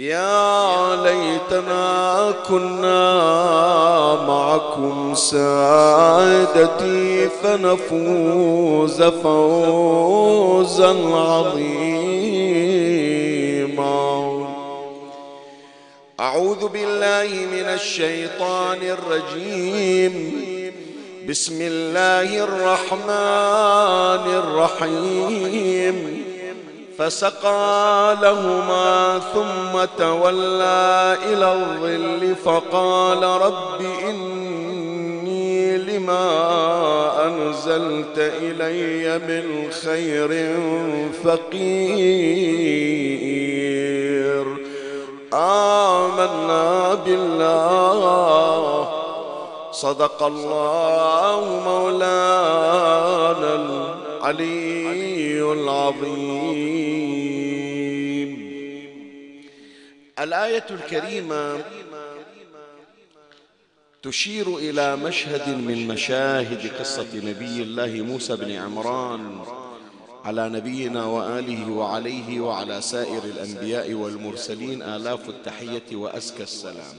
يا ليتنا كنا معكم سعادتي فنفوز فوزا عظيما. أعوذ بالله من الشيطان الرجيم. بسم الله الرحمن الرحيم. فسقى لهما ثم تولى إلى الظل فقال رب إني لما أنزلت إلي من خير فقير. آمنا بالله. صدق الله مولانا العلي العظيم. الآية الكريمة تشير إلى مشهد من مشاهد قصة نبي الله موسى بن عمران على نبينا وآله وعليه وعلى سائر الأنبياء والمرسلين آلاف التحية وأزكى السلام.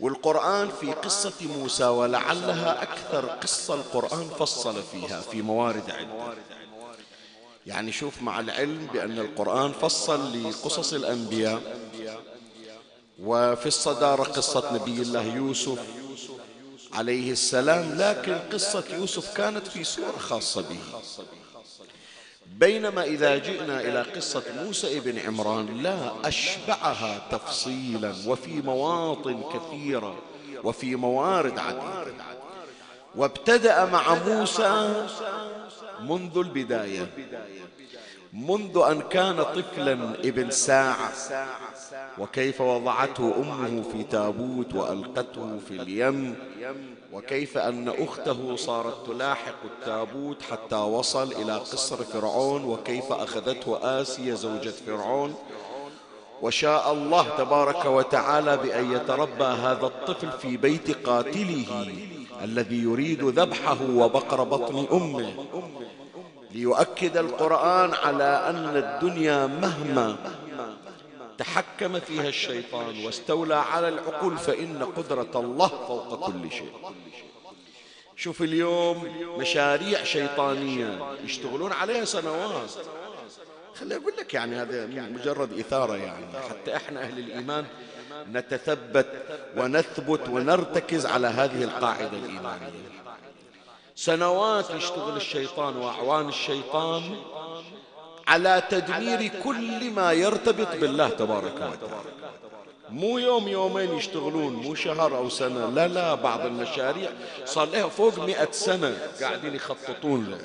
والقرآن في قصة موسى ولعلها أكثر قصة القرآن فصل فيها في موارد عدة. يعني شوف مع العلم بأن القرآن فصل لقصص الأنبياء وفي الصدارة قصة نبي الله يوسف عليه السلام لكن قصة يوسف كانت في سورة خاصة به. بينما إذا جئنا إلى قصة موسى ابن عمران لا أشبعها تفصيلا وفي مواطن كثيرة وفي موارد عديدة. وابتدأ مع موسى منذ البداية. منذ أن كان طفلا ابن ساعة. وكيف وضعته أمه في تابوت وألقته في اليم. وكيف أن أخته صارت تلاحق التابوت حتى وصل إلى قصر فرعون وكيف أخذته آسيا زوجة فرعون. وشاء الله تبارك وتعالى بأن يتربى هذا الطفل في بيت قاتله الذي يريد ذبحه وبقر بطن أمه. ليؤكد القرآن على أن الدنيا مهما تحكم فيها الشيطان واستولى على العقول فإن قدرة الله فوق كل شيء. شوف اليوم مشاريع شيطانية يشتغلون عليها سنوات. خلي أقول لك يعني هذا مجرد إثارة يعني. حتى إحنا أهل الإيمان نتثبت ونثبت ونرتكز على هذه القاعدة الإيمانية. سنوات يشتغل الشيطان وأعوان الشيطان على تدمير كل ما يرتبط بالله تبارك وتعالى. مو يوم يومين يشتغلون مو شهر أو سنة لا لا بعض المشاريع صار لها فوق مئة سنة قاعدين يخططون له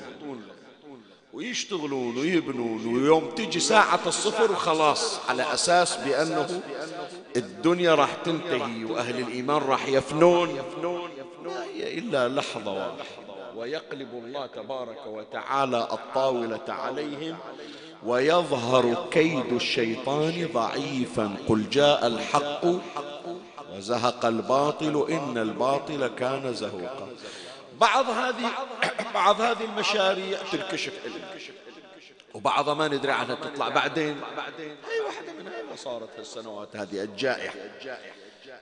ويشتغلون ويبنون ويوم تجي ساعة الصفر وخلاص على أساس بأنه الدنيا راح تنتهي وأهل الإيمان راح يفنون. ما هي إلا لحظة واحدة. ويقلب الله تبارك وتعالى الطاولة عليهم ويظهر كيد الشيطان ضعيفا قل جاء الحق وزهق الباطل إن الباطل كان زهوقا. بعض هذه بعض هذه المشاريع تنكشف وبعضها ما ندري عنها تطلع بعدين. هي واحدة من هذه صارت في السنوات هذه الجائحة.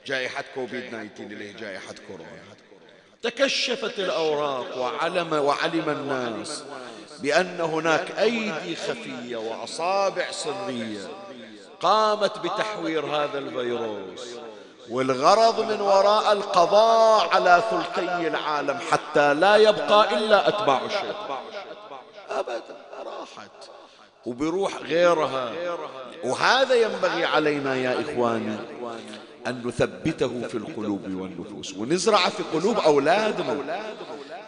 جائحة كوفيد 19 اللي هي جائحة كورونا. تكشفت الأوراق وعلم وعلم الناس بأن هناك أيدي خفية وأصابع سرية قامت بتحوير هذا الفيروس والغرض من وراء القضاء على ثلثي العالم حتى لا يبقى إلا أتباع الشيطان أبدا راحت. وبروح غيرها. وهذا ينبغي علينا يا إخواني. أن نثبته في القلوب والنفوس. ونزرع في قلوب أولادنا.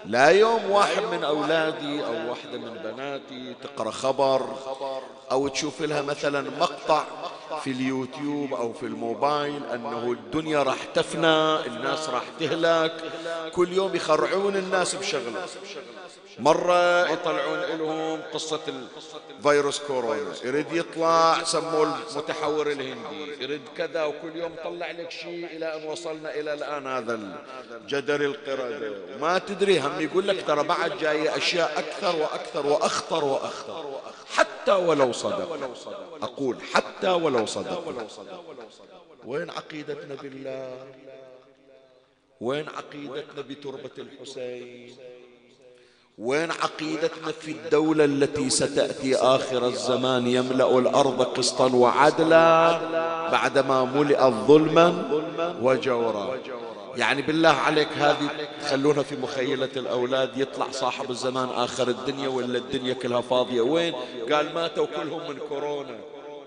لا يوم واحد من أولادي أو واحدة من بناتي تقرأ خبر أو تشوف لها مثلا مقطع في اليوتيوب أو في الموبايل أنه الدنيا راح تفنى الناس راح تهلك كل يوم يخرعون الناس بشغلة. مرة يطلعون لهم قصة الفيروس كورونا. يريد يطلع سموه المتحور الهندي. يريد كذا وكل يوم طلع لك شيء إلى أن وصلنا إلى الآن هذا الجدر القردة وما تدري هم يقول لك ترى بعد جاية أشياء أكثر وأكثر وأخطر وأخطر. حتى ولو صدق. أقول حتى ولو صدق. وين عقيدتنا بالله؟ وين عقيدتنا بتربة الحسين؟ وين عقيدتنا في الدولة التي ستأتي آخر الزمان يملأ الأرض قسطا وعدلا بعدما ملئت ظلما وجورا؟ يعني بالله عليك هذه تخلونها في مخيلة الأولاد يطلع صاحب الزمان آخر الدنيا ولا الدنيا كلها فاضية؟ وين؟ قال ماتوا كلهم من كورونا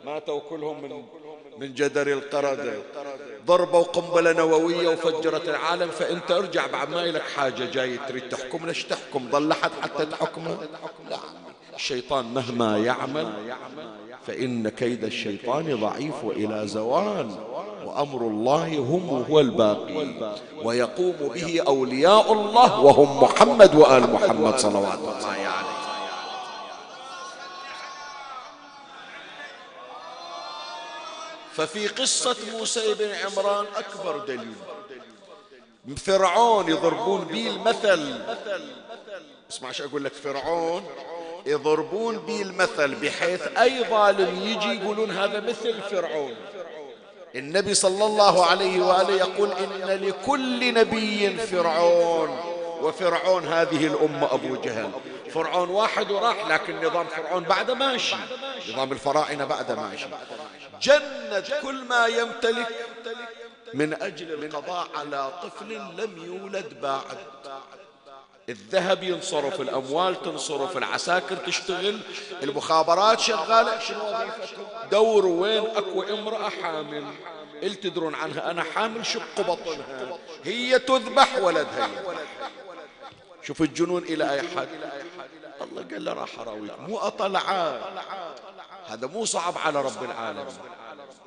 ماتوا كلهم من من جدر القردة. ضربوا قنبلة نووية وفجرت العالم فأنت ارجع بعد ما لك حاجة جاي تريد تحكم ليش تحكم؟ ضل أحد حتى تحكمه لا. الشيطان مهما يعمل فإن كيد الشيطان ضعيف وإلى زوال وأمر الله هم هو الباقي ويقوم به أولياء الله وهم محمد وآل محمد صلوات الله عليه. ففي قصة موسى بن عمران أكبر دليل. فرعون يضربون به المثل. اسمع شو أقول لك فرعون يضربون به المثل بحيث أي ظالم يجي يقولون هذا مثل فرعون. النبي صلى الله عليه وآله يقول إن لكل نبي فرعون وفرعون هذه الأمة أبو جهل. فرعون واحد وراح لكن نظام فرعون بعد ماشي نظام الفراعنة بعد ماشي جند كل ما يمتلك من أجل القضاء على طفل لم يولد بعد. الذهب ينصرف الأموال تنصرف العساكر تشتغل المخابرات شغالة. دوروا وين أكو امرأة حامل. اللي تدرون عنها؟ أنا حامل شق بطنها. هي تذبح ولدها. شوف الجنون إلى أي حد. الله قال له راح أراويك. مو أطلعان هذا مو صعب على رب العالمين.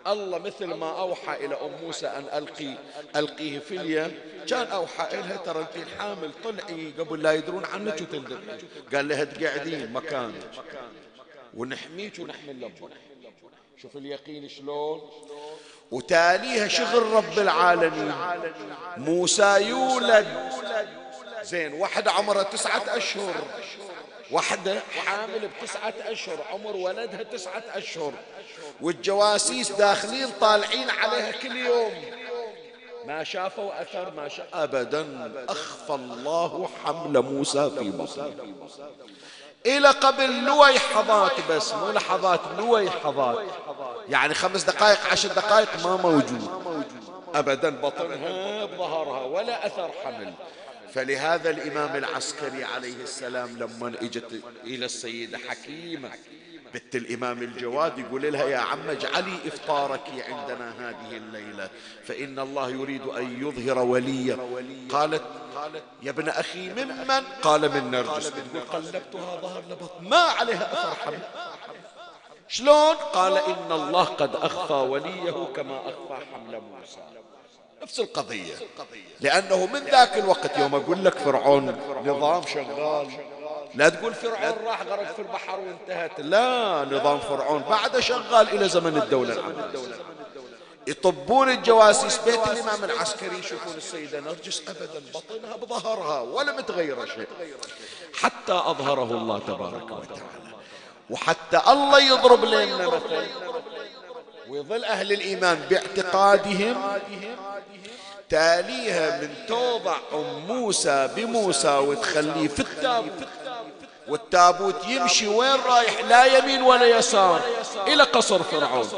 الله مثل ما أوحى إلى أم موسى أن ألقي ألقيه في اليم. كان أوحى إلها ترى أنت حامل طلعي قبل لا يدرون عنك وتندب قال لها تقعدين مكانك ونحميك ونحمي لبك شوف اليقين شلون. وتاليها شغل رب العالمين. موسى يولد. زين واحد عمره تسعة أشهر. وحدة حامل بتسعة أشهر عمر ولدها تسعة أشهر. والجواسيس داخلين طالعين عليها كل يوم. ما شافوا أثر ما شاف أبدا أخفى الله حمل موسى في بطنه. إلى قبل لويحظات بس مو لحظات لويحظات يعني خمس دقائق عشر دقائق ما موجود. أبدا بطنها بظهرها ولا أثر حمل. فلهذا الإمام العسكري عليه السلام لما إجت إلى السيدة حكيمة بنت الإمام الجواد يقول لها يا عم اجعلي إفطارك عندنا هذه الليلة فإن الله يريد أن يظهر وليا. قالت يا ابن أخي ممن قال من نرجس. تقول قلبتها ظهر لبطن ما عليها أثر حمل شلون؟ قال إن الله قد أخفى وليه كما أخفى حمل موسى. نفس القضية. لأنه من ذاك الوقت يوم أقول لك فرعون نظام شغال. لا تقول فرعون راح غرق في البحر وانتهت. لا. نظام فرعون بعد شغال إلى زمن الدولة العامة. يطبون الجواسيس بيت الإمام العسكري. يشوفون السيدة نرجس أبدا بطنها بظهرها ولا متغيرة شيء. حتى أظهره الله تبارك وتعالى. وحتى الله يضرب لنا مثل ويظل أهل الإيمان باعتقادهم تاليها من توضع أم موسى بموسى وتخليه في التابوت والتابوت يمشي وين رايح لا يمين ولا يسار إلى قصر فرعون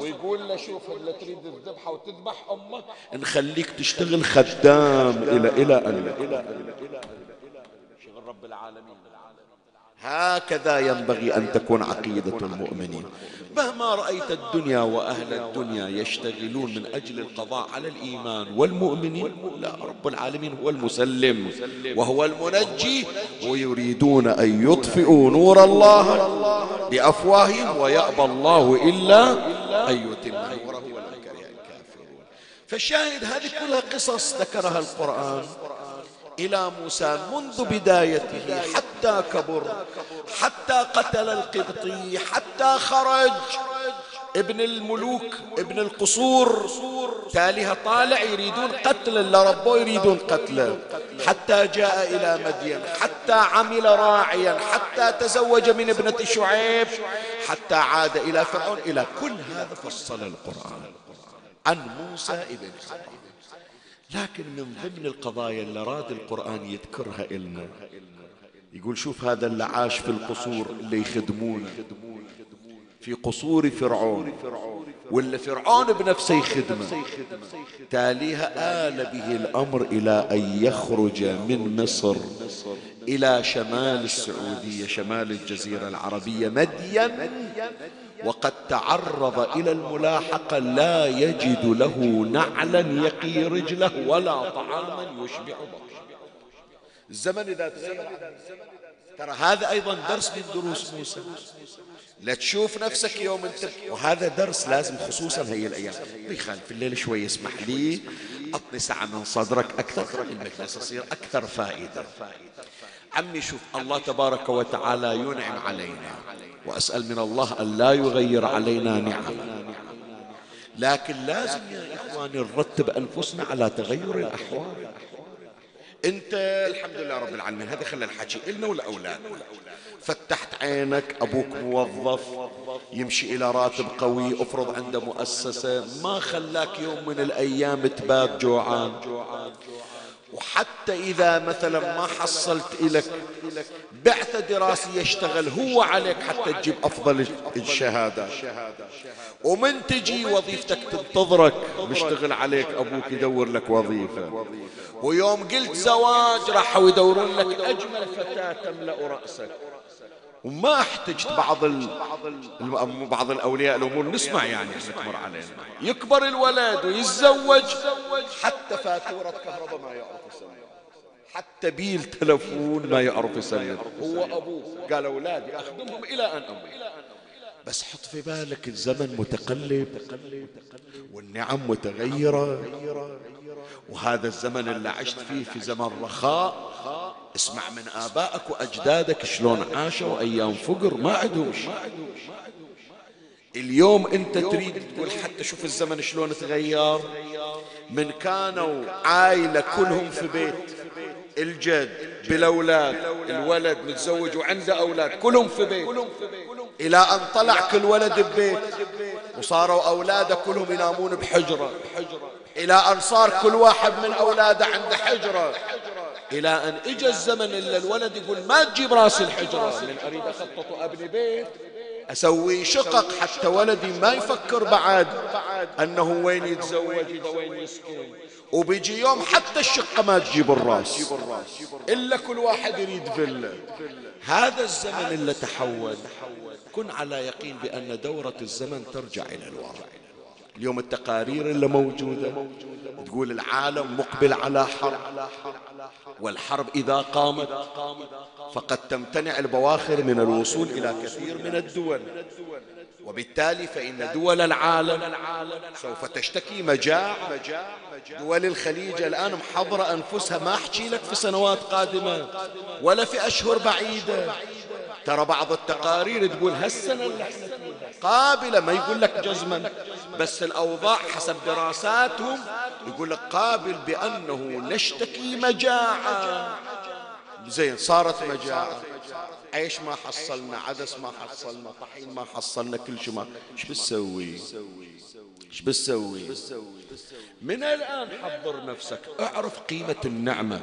ويقول له شوف اللي تريد الذبحة وتذبح أمه نخليك تشتغل خدام إلى إلى أن إلى أن شغل رب العالمين هكذا ينبغي أن تكون عقيدة المؤمنين. مهما رأيت الدنيا وأهل الدنيا يشتغلون من أجل القضاء على الإيمان والمؤمنين لا رب العالمين هو المسلم وهو المنجي ويريدون أن يطفئوا نور الله بأفواههم ويأبى الله إلا أن يتم نوره ولو كره الكافرون. فالشاهد هذه كلها قصص ذكرها القرآن. إلى موسى منذ بدايته حتى كبر حتى قتل القبطي حتى خرج. ابن الملوك ابن القصور تاليها طالع يريدون قتل اللي ربوه يريدون قتله حتى جاء إلى مدين حتى عمل راعيا حتى تزوج من ابنة شعيب حتى عاد إلى فرعون. إلى كل هذا فصل القرآن. عن موسى ابن فرعون لكن من ضمن القضايا اللي راد القرآن يذكرها إلنا. يقول شوف هذا اللي عاش في القصور اللي يخدمونه. في قصور فرعون. ولا فرعون بنفسه يخدمه. تاليها آل به الأمر إلى أن يخرج من مصر إلى شمال السعودية شمال الجزيرة العربية مدين وقد تعرض إلى الملاحقة لا يجد له نعلا يقي رجله ولا طعاما يشبع بطنه. الزمن إذا تغير ترى هذا أيضا درس من دروس موسى. لا تشوف نفسك يوم انت وهذا درس لازم خصوصا هي الأيام. بيخال في الليل شوي اسمح لي. اعطني ساعة من صدرك أكثر المجلس يصير أكثر فائدة. عمي شوف الله تبارك وتعالى ينعم علينا. وأسأل من الله أن لا يغير علينا نعمة. لكن لازم يا إخواني نرتب أنفسنا على تغير الأحوال. أنت الحمد لله رب العالمين هذا خلى الحكي إلنا ولأولادنا فتحت عينك أبوك موظف يمشي إلى راتب قوي أفرض عنده مؤسسة ما خلاك يوم من الأيام تبات جوعان؟ وحتى إذا مثلا ما حصلت إلك بعثة دراسي يشتغل هو عليك حتى تجيب أفضل الشهادة. ومن تجي وظيفتك تنتظرك مشتغل عليك أبوك يدور لك وظيفة. ويوم قلت زواج راحوا يدورون لك أجمل فتاة تملأ رأسك. وما احتجت بعض ال... بعض الأولياء الأمور. نسمع يعني تمر علينا. يكبر الولد ويتزوج حتى فاتورة كهرباء ما يعرف يسلم حتى بيل تلفون ما يعرف يسلم هو أبوه. قال أولادي أخدمهم إلى أن أموت. بس حط في بالك الزمن متقلب والنعم متغيرة. وهذا الزمن اللي عشت فيه في زمن رخاء اسمع من آبائك وأجدادك شلون عاشوا أيام فقر ما شيء اليوم انت تريد تقول حتى شوف الزمن شلون تغير. من كانوا عائلة كلهم في بيت الجد بالأولاد الولد متزوج وعنده أولاد كلهم في بيت. إلى أن طلع كل ولد ببيت. وصاروا أولاده كلهم ينامون بحجرة. إلى أن صار كل واحد من أولاده عنده حجرة. إلى أن إجا الزمن إلا الولد يقول ما تجيب راس الحجرة. من أريد أخطط وأبني بيت. أسوي شقق حتى ولدي ما يفكر بعد. أنه وين يتزوج؟ وين يسكن وبيجي يوم حتى الشقة ما تجيب الراس. إلا كل واحد يريد فيلا. هذا الزمن اللي تحول. كن على يقين بأن دورة الزمن ترجع إلى الوراء اليوم التقارير اللي موجودة. تقول العالم مقبل على حرب. والحرب إذا قامت فقد تمتنع البواخر من الوصول إلى كثير من الدول. وبالتالي فإن دول العالم سوف تشتكي مجاعة دول الخليج الآن محضرة أنفسها. ما أحكي لك في سنوات قادمة ولا في أشهر بعيدة. ترى بعض التقارير تقول هالسنة اللي قابلة. ما يقول لك جزما. بس الأوضاع حسب دراساتهم يقول لك قابل بأنه نشتكي مجاعة زين صارت مجاعة عيش ما حصلنا؟ عدس ما حصلنا طحين ما حصلنا كل شيء ما إيش بتسوي؟ إيش بتسوي؟ من الآن حضر نفسك. اعرف قيمة النعمة.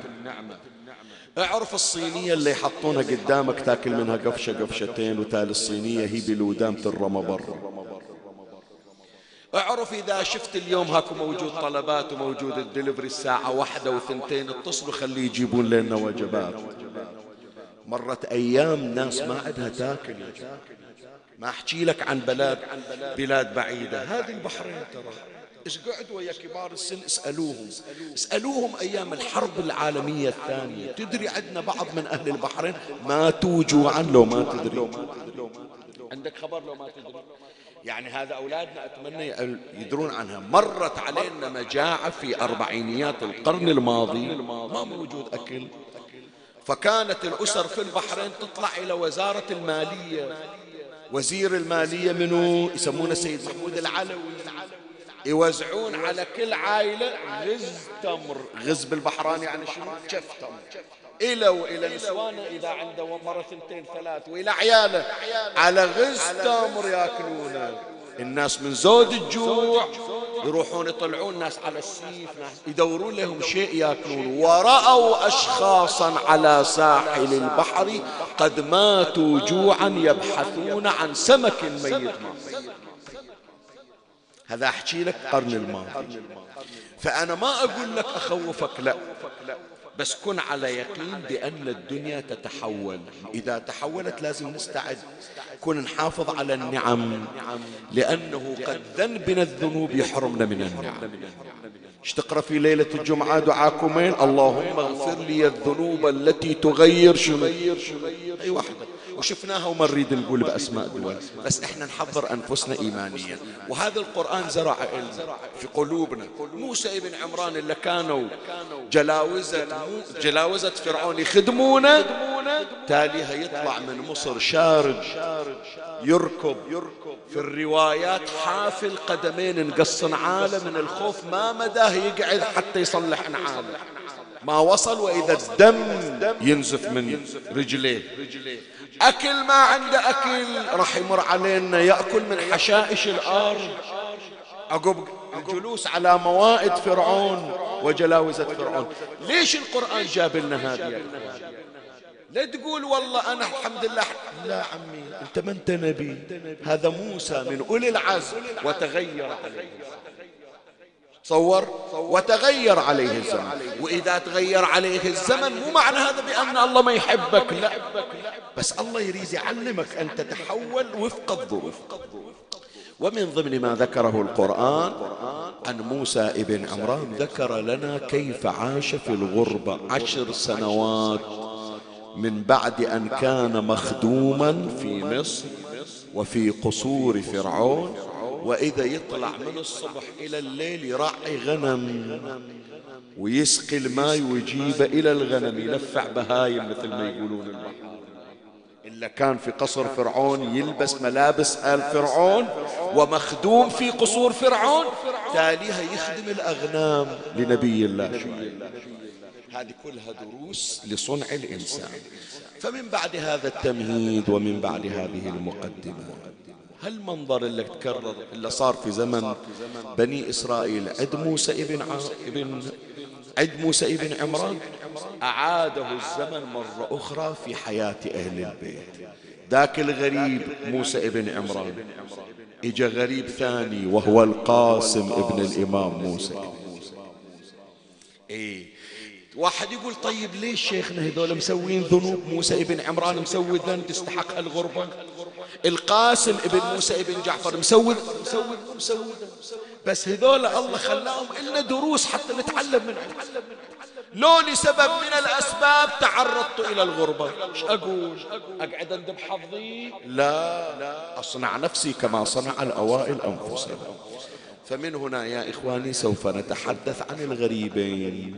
اعرف الصينية اللي يحطونها قدامك تاكل منها قفشة قفشتين وتالي الصينية هي بلودام ترمى برا اعرف إذا شفت اليوم هاكو موجود طلبات وموجود الدليفري الساعة واحدة وثنتين اتصلوا خليه يجيبون لنا وجبات. مرت أيام ناس ما عندها تاكل. ما أحكي لك عن بلاد بلاد بعيدة. هذه البحرين ترى. إيش قعدوا ويا كبار السن؟ اسألوهم. اسألوهم أيام الحرب العالمية الثانية. تدري عندنا بعض من أهل البحرين ماتوا جوعا لو ما تدري. عندك خبر لو ما تدري؟ يعني هذا أولادنا أتمنى يدرون عنها. مرت علينا مجاعة في أربعينيات القرن الماضي. ما موجود أكل. فكانت الأسر في البحرين تطلع إلى وزارة المالية. وزير المالية منو؟ يسمونه سيد محمود العلوي. يوزعون على كل عائلة غز تمر غز بالبحران يعني شنو؟ شف تمر إلى وإلى نسوانه إذا عنده مرة ثنتين ثلاث وإلى عياله على غز تمر ياكلونه الناس من زود الجوع يروحون يطلعون ناس على السيف يدورون لهم شيء ياكلون. ورأوا أشخاصا على ساحل البحر قد ماتوا جوعا يبحثون عن سمك ميت. هذا أحكي لك قرن الماضي. فأنا ما أقول لك أخوفك لا. بس كن على يقين بأن الدنيا تتحول. إذا تحولت لازم نستعد. كن نحافظ على النعم لأنه قد ذنبنا الذنوب يحرمنا من النعم. إيش تقرأ في ليلة الجمعة دعاكمين اللهم اغفر لي الذنوب التي تغير شنو؟ أي واحدة. وشفناها وما نريد نقول بأسماء دول بس إحنا نحضر أنفسنا إيمانيا. وهذا القرآن زرع في قلوبنا. موسى ابن عمران اللي كانوا جلاوزة جلاوزة فرعون يخدمونه تاليها يطلع من مصر شارج يركض في الروايات حافل قدمين نقصن عاله من الخوف ما مداه يقعد حتى يصلح نعاله ما وصل وإذا الدم ينزف من رجليه. أكل ما عنده أكل. راح يمر علينا يأكل من حشائش الأرض. عقب الجلوس على موائد فرعون وجلاوزة فرعون. ليش القرآن جاب لنا هذه لا تقول والله أنا الحمد لله. لا عمي أنت ما أنت نبي. هذا موسى من أولي العزم وتغير عليه. تصور وتغير عليه الزمن. وإذا تغير عليه الزمن مو معنى هذا بأن الله ما يحبك لا. بس الله يريد يعلمك أن تتحول وفق الظروف. ومن ضمن ما ذكره القرآن عن موسى ابن عمران ذكر لنا كيف عاش في الغربة عشر سنوات من بعد أن كان مخدوما في مصر وفي قصور فرعون. وإذا يطلع من الصبح إلى الليل يراعي غنم ويسقي الماء ويجيبه إلى الغنم يلفع بهايم مثل ما يقولون البحر. إلا كان في قصر فرعون يلبس ملابس آل فرعون ومخدوم في قصور فرعون تاليها يخدم الأغنام لنبي الله هذه كلها دروس لصنع الإنسان. فمن بعد هذا التمهيد ومن بعد هذه المقدمة هالمنظر اللي تكرر اللي صار في زمن بني إسرائيل؟ عد موسى ابن ابن عد موسى ابن عمران؟ أعاده الزمن مرة أخرى في حياة أهل البيت. ذاك الغريب موسى ابن عمران. إجا غريب ثاني وهو القاسم ابن الإمام موسى. إيه. واحد يقول طيب ليش شيخنا هذول مسوين ذنوب موسى ابن عمران مسوي ذنب تستحق الغربة القاسم ابن موسى ابن جعفر مسوي مسوي مسوي بس هذول الله خلاهم إلنا دروس حتى نتعلم منهم. لو لسبب من الأسباب تعرضت إلى الغربة. إيش أقول؟ أقعد أندب حظي لا. أصنع نفسي كما صنع الأوائل أنفسهم. فمن هنا يا إخواني سوف نتحدث عن الغريبين.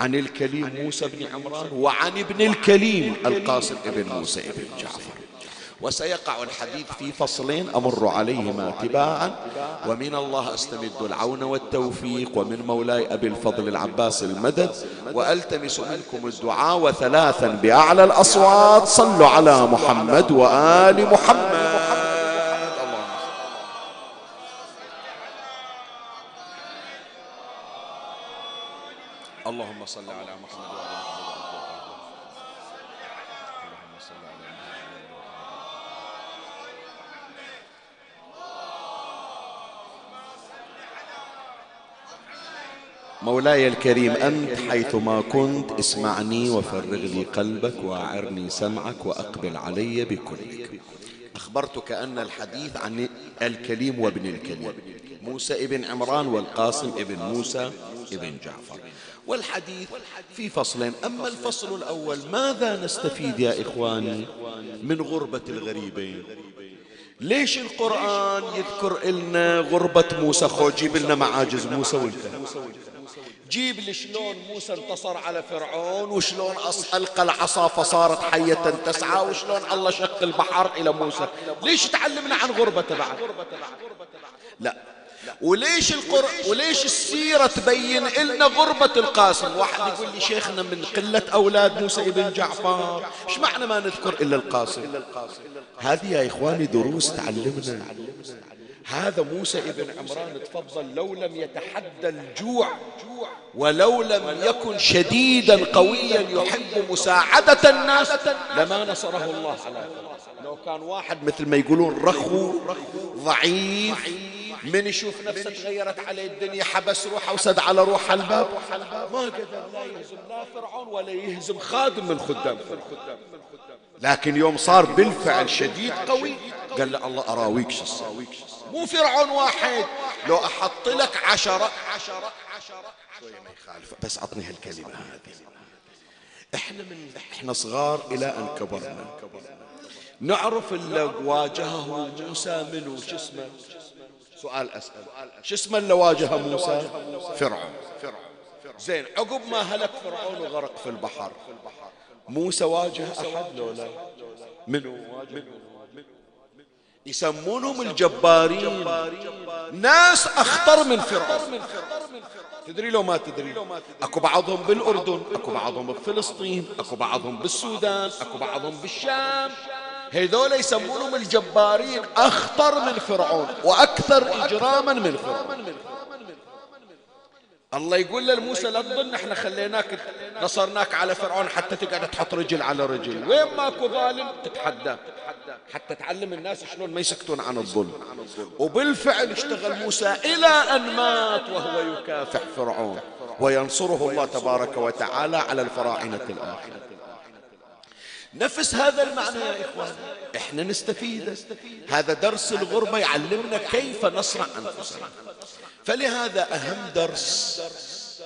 عن الكليم موسى بن عمران وعن ابن الكليم القاسم ابن موسى ابن جعفر. وسيقع الحديث في فصلين أمر عليهما تباعا. ومن الله أستمد العون والتوفيق ومن مولاي أبي الفضل العباس المدد. وألتمس منكم الدعاء وثلاثا بأعلى الأصوات. صلوا على محمد وآل محمد. اللهم صل على محمد وعلى اللهم صل على مولاي الكريم أنت حيثما كنت اسمعني وفرغ لي قلبك وأعرني سمعك وأقبل علي بكلك. أخبرتك أن الحديث عن الكليم وابن الكليم موسى ابن عمران والقاسم ابن موسى ابن جعفر. والحديث في فصلين أما الفصل الأول ماذا نستفيد يا إخواني من غربة الغريبين؟ ليش القرآن يذكر لنا غربة موسى؟ خو جيب لنا معاجز موسى والكهف جيب لي شلون موسى انتصر على فرعون وشلون ألقى العصا فصارت حية تسعى وشلون الله شق البحر إلى موسى. ليش تعلمنا عن غربته بعد؟ لا. وليش القر... وليش السيرة تبين لنا غربة القاسم؟ واحد يقول لي شيخنا من قلة أولاد موسى ابن جعفر إيش معنى ما نذكر إلا القاسم؟ هذه يا إخواني دروس تعلمنا. هذا موسى ابن عمران تفضل لو لم يتحدى الجوع ولو لم يكن شديدا قويا يحب مساعدة الناس لما نصره الله على لو كان واحد مثل ما يقولون رخو ضعيف من يشوف نفسه تغيرت عليه الدنيا حبس روحه وسد على روح الباب ما قدر لا يهزم لا فرعون ولا يهزم خادم من خدام لكن يوم صار بالفعل شديد قوي قال له الله أراويك شو مو فرعون واحد. لو أحط لك عشرة. عشرة عشرة شوية ما يخالف. بس أعطني هالكلمة هذه. إحنا من إحنا صغار إلى أن كبرنا. نعرف اللي واجهه موسى منو شو اسمه؟ سؤال أسأل. شو اسمه اللي واجه موسى؟ فرعون. زين عقب ما هلك فرعون وغرق في البحر موسى واجه أحد لو لا منو؟ واجه يسمونهم الجبارين. ناس أخطر من فرعون. تدري لو ما تدري؟ أكو بعضهم بالأردن أكو بعضهم بفلسطين أكو بعضهم بالسودان أكو بعضهم بالشام. هذول يسمونهم الجبارين أخطر من فرعون وأكثر إجراما من فرعون. الله يقول لموسى لا تظن إحنا خليناك نصرناك على فرعون حتى تقعد تحط رجل على رجل. وين ماكو ظالم؟ تتحدى. حتى تعلم الناس شلون ما يسكتون عن الظلم. وبالفعل اشتغل موسى إلى أن مات وهو يكافح فرعون وينصره الله تبارك وتعالى على الفراعنة الآخرة نفس هذا المعنى يا إخوان. إحنا نستفيد. هذا درس الغربة يعلمنا كيف نصنع أنفسنا. فلهذا أهم درس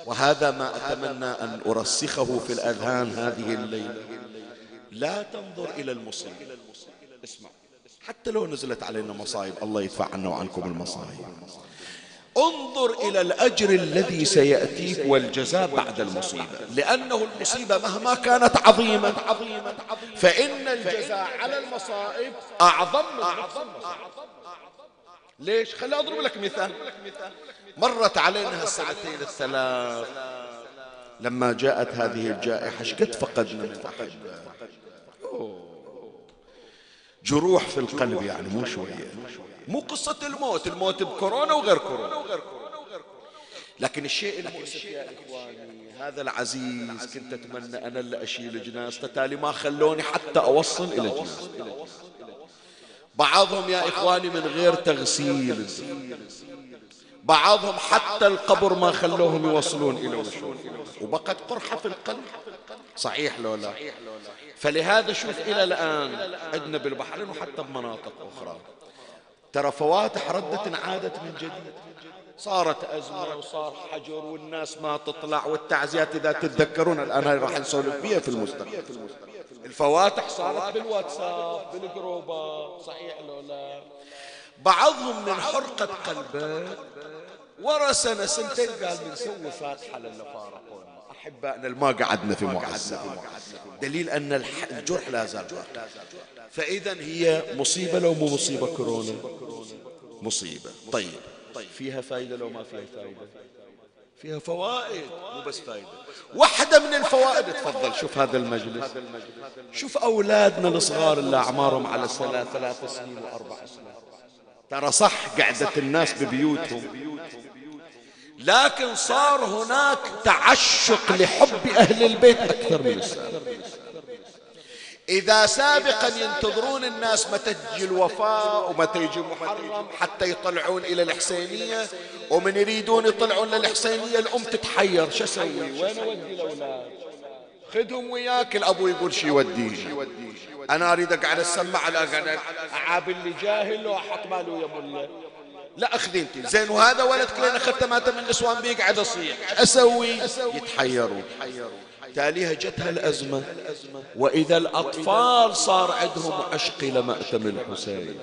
وهذا ما أتمنى أن أرسخه في الأذهان هذه الليلة لا تنظر إلى المصيبة. اسمع. حتى لو نزلت علينا مصايب الله يدفع عنا وعنكم المصايب. انظر إلى الأجر الذي سيأتيك والجزاء بعد المصيبة. لأنه المصيبة مهما كانت عظيمة فإن الجزاء على المصائب أعظم ليش؟ خلي أضرب لك مثال. مرت علينا السنتين الثلاث لما جاءت هذه الجائحة قد فقدنا من أحبة جروح في القلب يعني مو شوية. مو قصة الموت الموت بكورونا وغير كورونا. لكن الشيء المؤسف يا إخواني هذا العزيز كنت أتمنى أنا اللي أشيل جنازته تالي ما خلوني حتى أوصل إلى جنازته بعضهم يا إخواني من غير تغسيل. بعضهم حتى القبر ما خلوهم يوصلون إلى وصول وبقت قرحة في القلب. صحيح لو لا؟ فلهذا شوف إلى الآن عندنا بالبحرين وحتى بمناطق أخرى. ترى فواتح ردت عادت من جديد. صارت أزمة وصار حجر والناس ما تطلع والتعزيات إذا تتذكرون. الآن هاي راح نسولف فيها في المستقبل. الفواتح صارت بالواتساب بالجروبات صحيح لو لا. بعضهم من حرقة قلبه ورا سنة سنتين قال بنسوي فاتحة للي فارقونا أحبائنا ما قعدنا في معزة دليل أن الجرح لا زال فإذا هي مصيبة لو مو مصيبة كورونا. مصيبة. طيب. فيها فائدة لو ما فيها فائدة فيها فوائد مو بس فائدة واحدة من الفوائد تفضل شوف هذا المجلس. شوف أولادنا الصغار اللي أعمارهم على سنة ثلاث سنين وأربع سنين. ترى صح قعدة الناس ببيوتهم. لكن صار هناك تعشق لحب أهل البيت أكثر من السابق إذا سابقا ينتظرون الناس متى تجي الوفاة ومتى يجي محرم حتى يطلعون إلى الحسينية ومن يريدون يطلعون للحسينية الأم تتحير. شو أسوي؟ وين أودي الأولاد خذهم وياك الأبو يقول شي يوديه أنا أريد أقعد أسمع على أعاب اللي جاهل وأحط ماله يا لا أخذي أنت. زين وهذا ولدك لين أخذته مات من النسوان بيقعد أصيح. أسوي؟ يتحيروا. تاليها جتها الأزمة. وإذا الأطفال صار عندهم عشق إلى مأتم الحسين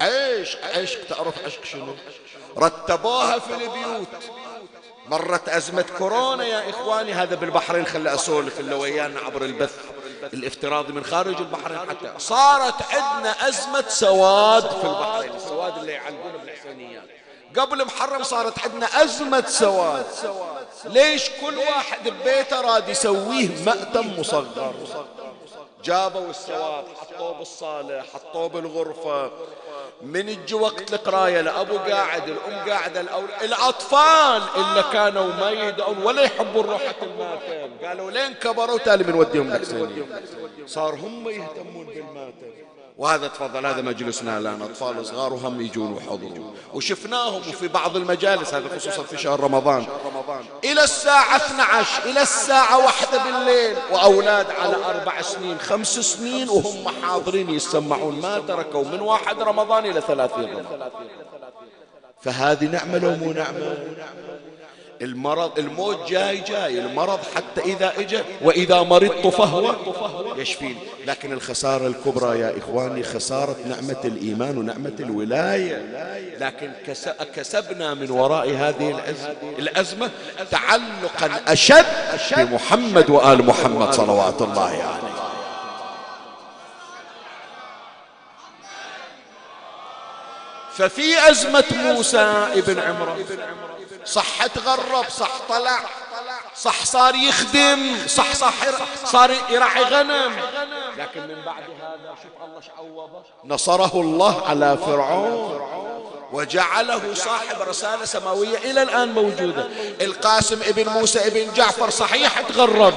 عشق عشق. تعرف عشق شنو؟ رتبوها في البيوت. مرت أزمة كورونا يا إخواني. هذا بالبحرين خلى أسولف اللي ويانا عبر البث. الافتراضي من خارج البحرين حتى. صارت عندنا أزمة سواد في البحرين. السواد اللي يعلقونه بالحسينيات قبل محرم صارت عندنا أزمة سواد. ليش كل واحد ببيته راد يسويه مأتم مصغر؟ جابوا السواد حطوه بالصالة حطوه بالغرفة. من يجي وقت القراية الأبو قاعد الأم قاعدة الأطفال اللي كانوا ما يدعون ولا يحبون روحة الماتم. قالوا لين كبروا تالي بنوديهم الحسينية صار هم يهتمون بالماتم. وهذا تفضل هذا مجلسنا الآن. أطفال صغار وهم يجون وحضروا وشفناهم وفي بعض المجالس هذا خصوصا في شهر رمضان. إلى الساعة 12 إلى الساعة واحدة بالليل. وأولاد على أربع سنين خمس سنين وهم حاضرين يسمعون ما تركوا من واحد رمضان إلى ثلاثين رمضان. فهذه نعمة لو مو نعمة؟ المرض الموت جاي جاي المرض حتى إذا إجا وإذا مرضت فهو يشفين. لكن الخسارة الكبرى يا إخواني خسارة نعمة الإيمان ونعمة الولاية. لكن كسبنا من وراء هذه الأزمة تعلقا أشد بمحمد وآل محمد صلوات الله عليه. ففي أزمة موسى ابن عمران. صح تغرب صح طلع صح صار يخدم صح صح صار يرعي غنم. لكن من بعد هذا شوف الله عوضه. نصره الله على فرعون. وجعله صاحب رسالة سماوية إلى الآن موجودة. القاسم ابن موسى ابن جعفر صحيح تغرب.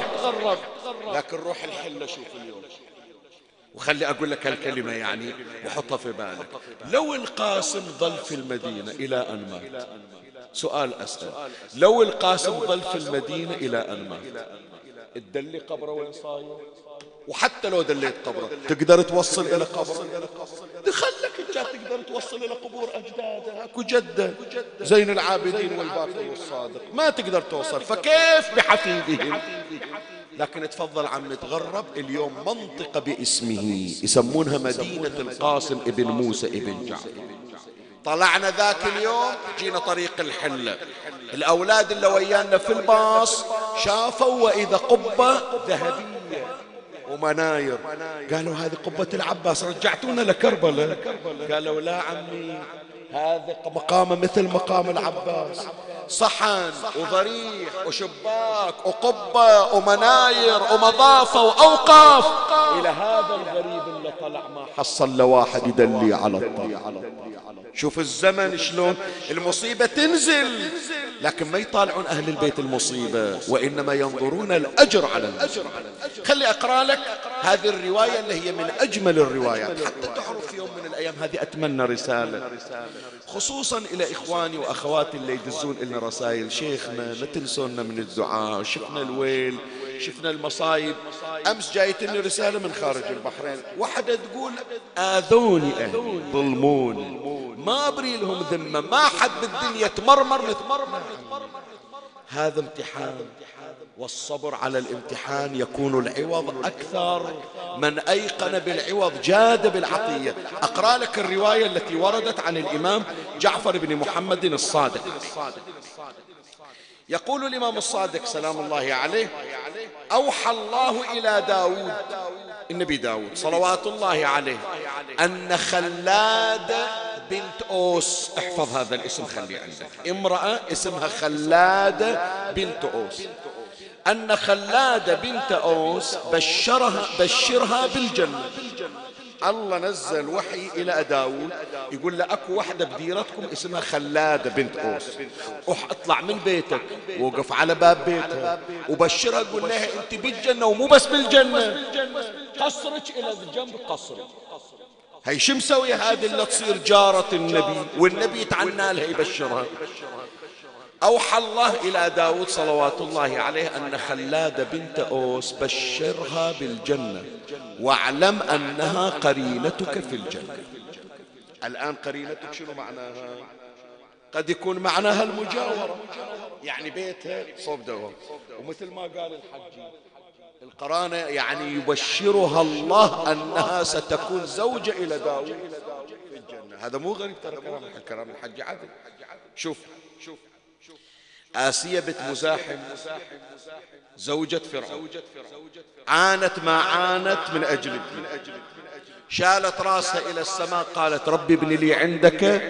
لكن روح الحلة شوف اليوم. وخلي أقول لك هالكلمة يعني وحطها في بالك. لو القاسم ظل في المدينة إلى أن مات سؤال أسأل. لو القاسم ظل في المدينة إلى أن مات تدلي قبره وين صاير؟ وحتى لو دليت قبره تقدر توصل إلى قبره؟ دخلك انت تقدر توصل إلى قبور أجداده أكو جدة زين العابدين والباقر والصادق. ما تقدر توصل فكيف؟ بحفيدهم لكن تفضل عم نتغرب اليوم منطقة باسمه يسمونها مدينة القاسم ابن موسى ابن جعفر. طلعنا ذاك اليوم جينا طريق الحلة الأولاد اللي ويانا في الباص شافوا وإذا قبة ذهبية ومناير. قالوا هذه قبة العباس رجعتونا لكربلاء. قالوا لا عمي هذا مقامة مثل مقام العباس. صحن وضريح وشباك وقبة ومناير ومضافة وأوقاف. إلى هذا الغريب اللي طلع ما حصل لواحد يدلي على الطريق. شوف الزمن شلون المصيبة تنزل لكن ما يطالعون أهل البيت المصيبة وإنما ينظرون الأجر على الأجر خلي أقرأ لك هذه الرواية اللي هي من أجمل الروايات. حتى تعرف في يوم من الأيام هذه أتمنى رسالة. خصوصا إلى إخواني وأخواتي اللي يدزون لنا رسائل. شيخنا لا تنسونا من الدعاء شفنا الويل. شفنا المصايب. أمس جايتني رسالة من خارج البحرين. واحدة تقول آذوني أهلي. ظلموني. ما أبري لهم ذمة. ما حد بالدنيا تمرمر. نتمرمر هذا امتحان. والصبر على الامتحان يكون العوض أكثر. من أيقن بالعوض جاد بالعطية. أقرأ لك الرواية التي وردت عن الإمام جعفر بن محمد الصادق. يقول الإمام الصادق سلام الله عليه أوحى الله إلى داود النبي داود صلوات الله عليه أن خلاد بنت أوس احفظ هذا الاسم خليه عندك امرأة اسمها خلاد بنت أوس أن خلاد بنت أوس بشرها بشرها بالجنة. الله نزل وحي إلى داود يقول له أكو واحدة بديرتكم اسمها خلادة بنت أوس. اطلع من بيتك وقف على باب بيتها وبشرها قول لها أنت بالجنة ومو بس بالجنة. قصرك إلى جنب قصرك هي شو مسوية هذه اللي تصير؟ جارة النبي والنبي يتعنى لها يبشرها أوحى الله إلى داود صلوات الله عليه أن خلاد بنت أوس بشرها بالجنة واعلم أنها قرينتك في الجنة. الآن قرينتك شنو معناها؟ قد يكون معناها المجاورة. يعني بيتها صوب دوام ومثل ما قال الحجي القرانة يعني يبشرها الله أنها ستكون زوجة إلى داود في الجنة. هذا مو غريب ترى كلام الكلام الحج عدل شوف شوف. آسية بنت مزاحم. زوجة فرعون. عانت ما عانت من أجل شالت راسها إلى السماء قالت ربي ابن لي عندك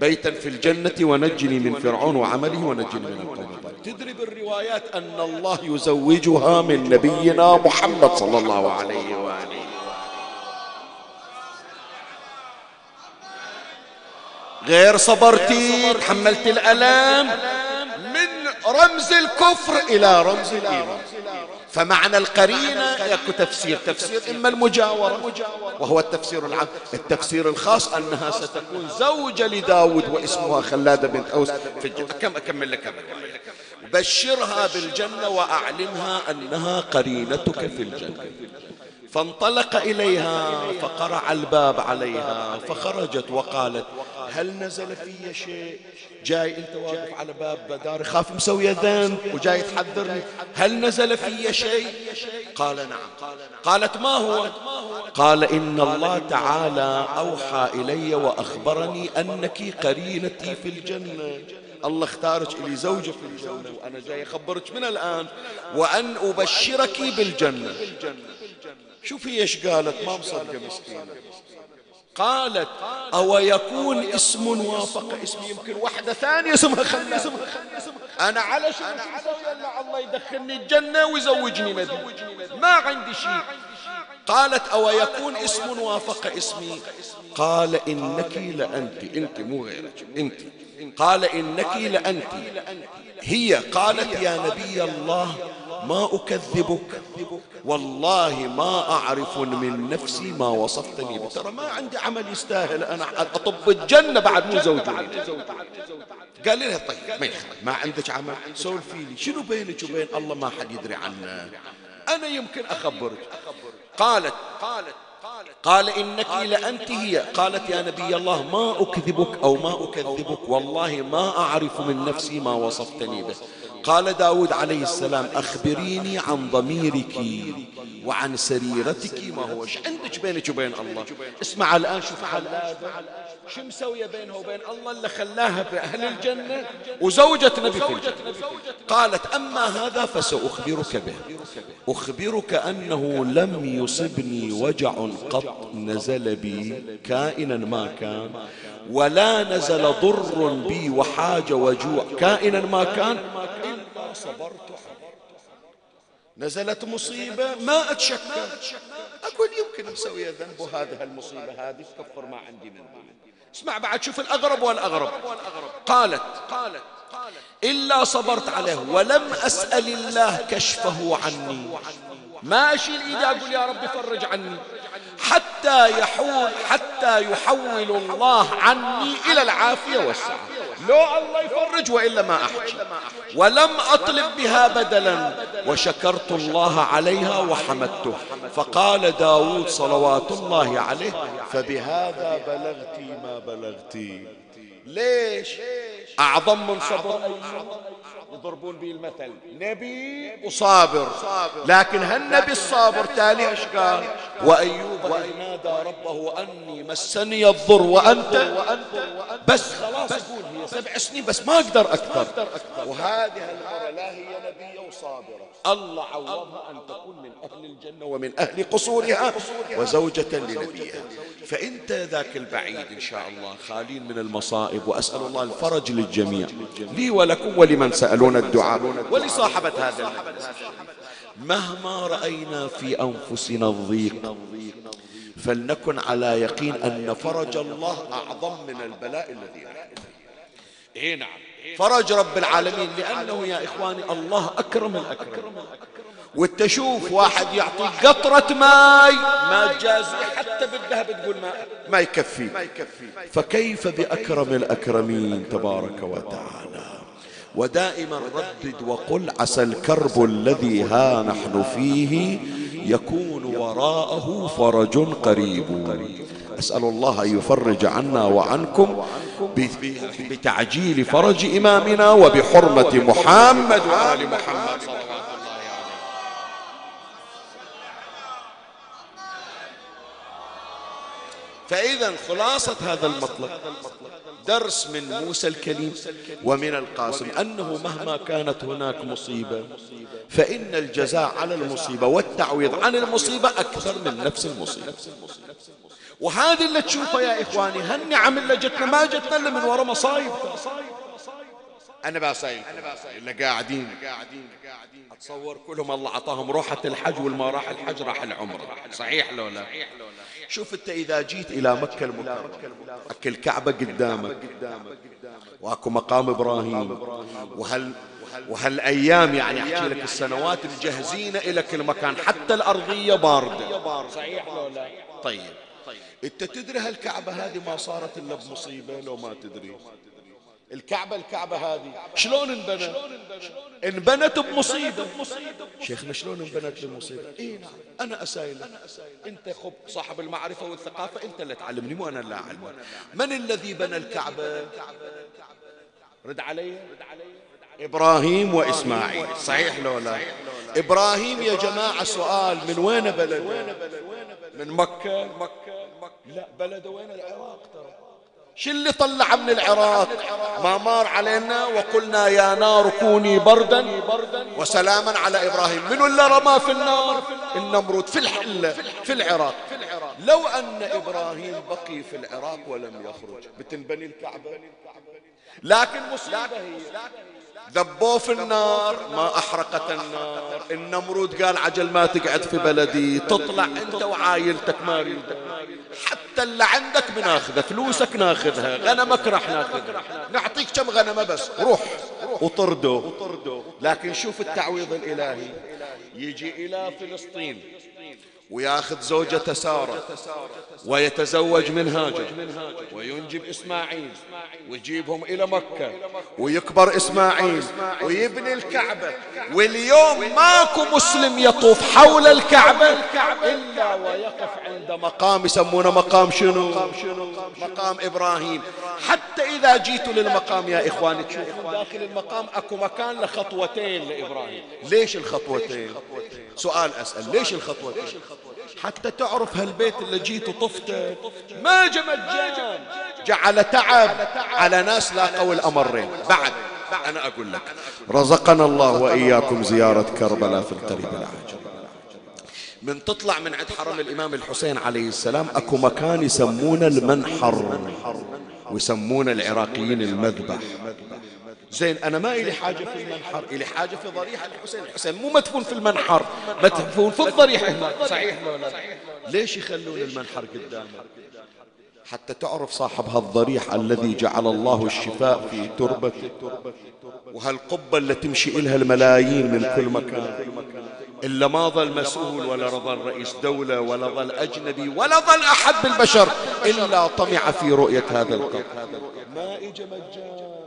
بيتا في الجنة ونجني من فرعون وعمله ونجني من القوم تدري بالروايات أن الله يزوجها من نبينا محمد صلى الله عليه وآله. غير صبرتي تحملت الألم. رمز الكفر إلى رمز الإيمان. فمعنى القرينة يكو تفسير تفسير إما المجاورة وهو التفسير العام. التفسير الخاص أنها ستكون زوجة لداود واسمها خلادة بنت أوس في الجنة كم أكمل لك بشرها بالجنة وأعلمها أنها قرينتك في الجنة. فانطلق إليها فقرع الباب عليها فخرجت وقالت هل نزل في شيء؟ جاي انت واقف على باب داري خاف مسوي ذنب وجاي تحذرني هل نزل في شيء؟ قال نعم. قالت ما هو؟ قال إن الله تعالى أوحى إلي وأخبرني أنك قرينتي في الجنة. الله اختارك لي زوجة في الجنة وأنا جاي أخبرك من الآن وأن أبشرك بالجنة. شوفي إيش قالت ما مصدقة مسكينة قالت أو يكون اسم وافق اسم؟ يمكن واحدة ثانية. اسمها خلة أنا على شو الله يدخلني الجنة ويزوجني مدي ما عندي شيء. قالت أو يكون اسم وافق اسمي؟ قال إنك لأنت أنت مو غيرك أنت. قال إنك لأنت. هي قالت يا نبي الله ما أكذبك؟ والله ما أعرف من نفسي ما وصفتني به ترى ما عندي عمل يستاهل أنا أطب الجنة بعد مو زوجي قال لها طيب ما ما عندك عمل؟ سولفي لي شنو بينك وبين الله ما حد يدري عنه؟ أنا يمكن أخبرك. قالت قالت قال إنك لأنت هي. قالت يا نبي الله ما أكذبك أو ما أكذبك؟ والله ما أعرف من نفسي ما وصفتني به. قال داود عليه السلام أخبريني عن ضميرك وعن سريرتك ما هو عندك بينك وبين الله. اسمع الآن شوف حلابة شو مسوية بينها وبين الله اللي خلاها بأهل الجنة؟ وزوجة نبي في الجنة. قالت أما هذا فسأخبرك به. أخبرك أنه لم يصبني وجع قط نزل بي كائنا ما كان ولا نزل ضر بي وحاجة وجوع كائنا ما كان صبرت. نزلت مصيبة ما أتشكى. أقول يمكن مسوي ذنب وهذه المصيبة هذه تكفر ما عندي من اسمع بعد شوف الأغرب والأغرب. قالت قالت إلا صبرت عليه ولم أسأل الله كشفه عني. ما أشيل إيدي أقول يا رب فرج عني. حتى يحول حتى يحول الله عني إلى العافية والسعة لو الله يفرج وإلا ما أحكي ولم أطلب بها بدلا وشكرت الله عليها وحمدته. فقال داود صلوات الله عليه فبهذا بلغتي ما بلغتي. ليش؟ أعظم من صبر. يضربون به المثل. نبي وصابر. لكن هالنبي الصابر تالي إيش قال وأيوب نادى ربه أني مسني الضر وانت بس خلاص يقول هي سبع سنين بس ما أقدر أكثر. وهذه المره لا هي نبيه وصابره الله عوضها أن تكون من أهل الجنة ومن أهل قصورها وزوجة لنبيها. فانت ذاك البعيد إن شاء الله خالين من المصائب وأسأل الله الفرج للجميع. لي ولكم ولمن يقبلون الدعاء ولصاحبة هذا مهما رأينا في أنفسنا الضيق فلنكن على يقين أن فرج الله أعظم من البلاء الذي إيه نعم. فرج رب العالمين لأنه يا إخواني الله أكرم الأكرم. وتشوف واحد يعطيك قطرة ماي ما تجازي حتى بالذهب تقول ما ما يكفي. فكيف بأكرم الأكرمين تبارك وتعالى؟ ودائما ردد وقل عسى الكرب الذي ها نحن فيه يكون وراءه فرج قريب. أسأل الله أن يفرج عنا وعنكم بتعجيل فرج إمامنا وبحرمة محمد وآل محمد صلى الله عليه فإذا خلاصة هذا المطلب درس من موسى الكليم ومن القاسم أنه مهما كانت هناك مصيبة فإن الجزاء على المصيبة والتعويض عن المصيبة أكثر من نفس المصيبة. وهذه اللي تشوفها يا إخواني هالنعم اللي جتنا ما جتنا إلا من وراء مصايب. أنا باسايل. إلا قاعدين. أتصور كلهم الله أعطاهم روحة الحج والما راح الحج راح العمرة. صحيح لو لا؟ شوف أنت إذا جيت إلى مكة المكرمة أكل الكعبة قدامك. وأكو مقام إبراهيم. وهل وهالايام يعني أحكي لك السنوات مجهزين لك المكان حتى الأرضية باردة. صحيح لو لا. طيب. أنت تدري هالكعبة هذه ما صارت إلا بمصيبة لو ما تدري. الكعبة الكعبة هذه. شلون انبنت؟ انبنت بمصيبة. شيخنا شلون انبنت بمصيبة؟ اي نعم. أنا اسايل أنت خب صاحب المعرفة والثقافة أنت اللي تعلمني مو أنا اللي أعلمك. من الذي بنى الكعبة؟ رد علي. إبراهيم وإسماعيل. صحيح لو لا؟ إبراهيم يا جماعة سؤال من وين بلده؟ من مكة. لا بلده وين؟ العراق ترى. شو اللي طلع من العراق؟ ما مار علينا وقلنا يا نار كوني بردا وسلاما على إبراهيم. من اللي رمى في النار؟ النمرود في الحلة في العراق. لو أن إبراهيم بقي في العراق ولم يخرج بتنبني الكعبة؟ لكن مصيبة هي ذبوه في النار ما أحرقت النار. النمرود قال عجل ما تقعد في بلدي تطلع أنت وعائلتك ما حتى اللي عندك بناخذه فلوسك ناخذها غنمك راح ناخذها. نعطيك كم غنمة بس روح. وطرده. لكن شوف التعويض الإلهي. يجي إلى فلسطين. وياخذ زوجة سارة ويتزوج من هاجر وينجب إسماعيل ويجيبهم إلى مكة ويكبر إسماعيل ويبني الكعبة. واليوم ماكو مسلم يطوف حول الكعبة إلا ويقف عند مقام يسمونه مقام شنو؟ مقام إبراهيم. حتى إذا جيتوا للمقام يا إخواني تشوفون داخل المقام أكو مكان لخطوتين لإبراهيم. ليش الخطوتين؟ سؤال أسأل ليش الخطوتين؟ حتى تعرف هالبيت اللي جيت وطفته. ما جا مجان جعل تعب على ناس لاقوا الأمرين. بعد أنا أقول لك رزقنا الله وإياكم زيارة كربلاء في القريب العاجل من تطلع من عند حرم الإمام الحسين عليه السلام أكو مكان يسمونه المنحر ويسمونه العراقيين المذبح. زين أنا ما إلي حاجة في المنحر. إلي حاجة في ضريح الحسين. الحسين مو مدفون في المنحر مدفون في الضريح هنا صحيح ليش يخلون المنحر قدامه؟ حتى تعرف صاحب هالضريح الذي جعل الله الشفاء في تربته. وهالقبة اللي تمشي إلها الملايين من كل مكان. إلا ما ظل مسؤول ولا ظل رئيس دولة ولا ظل أجنبي ولا ظل أحد بالبشر إلا طمع في رؤية هذا القبر. ما إجا مجان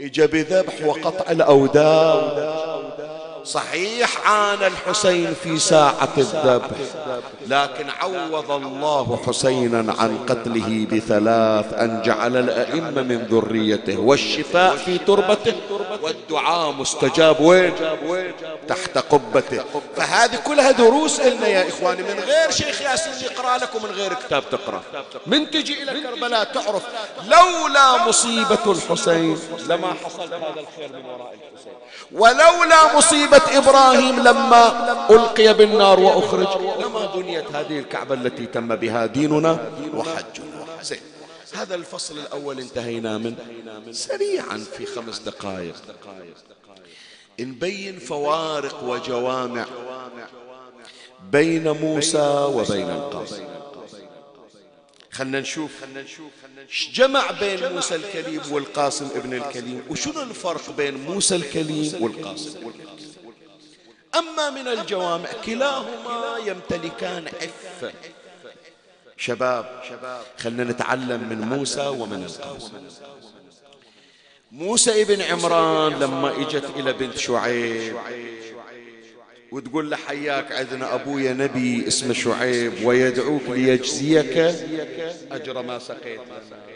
اجا بذبح وقطع الاوداد صحيح عانى الحسين في ساعة الذبح لكن عوض الله حسينا عن قتله بثلاث أن جعل الأئمة من ذريته والشفاء في تربته والدعاء مستجاب وين؟ تحت قبته. فهذه كلها دروس لنا يا إخواني من غير شيخ ياسين يقرأ لك ومن غير كتاب تقرأ. من تجي إلى كربلاء تعرف لولا مصيبة الحسين لما حصل هذا الخير من وراء الحسين. ولولا مصيبة إبراهيم لما ألقي بالنار وأخرج. لما بنيت هذه الكعبة التي تم بها ديننا وحجنا. زين هذا الفصل الأول انتهينا من سريعا في خمس دقائق. نبين فوارق وجوامع بين موسى وبين القاسم خلنا نشوف جمع بين موسى الكليم والقاسم ابن الكليم وشنو الفرق بين موسى الكليم والقاسم؟ أما من الجوامع كلاهما يمتلكان عفة شباب خلنا نتعلم من موسى ومن القاسم. موسى ابن عمران لما إجت إلى بنت شعيب. وتقول له حياك عندنا أبويا نبي اسمه شعيب ويدعوك ليجزيك أجر ما سقيت.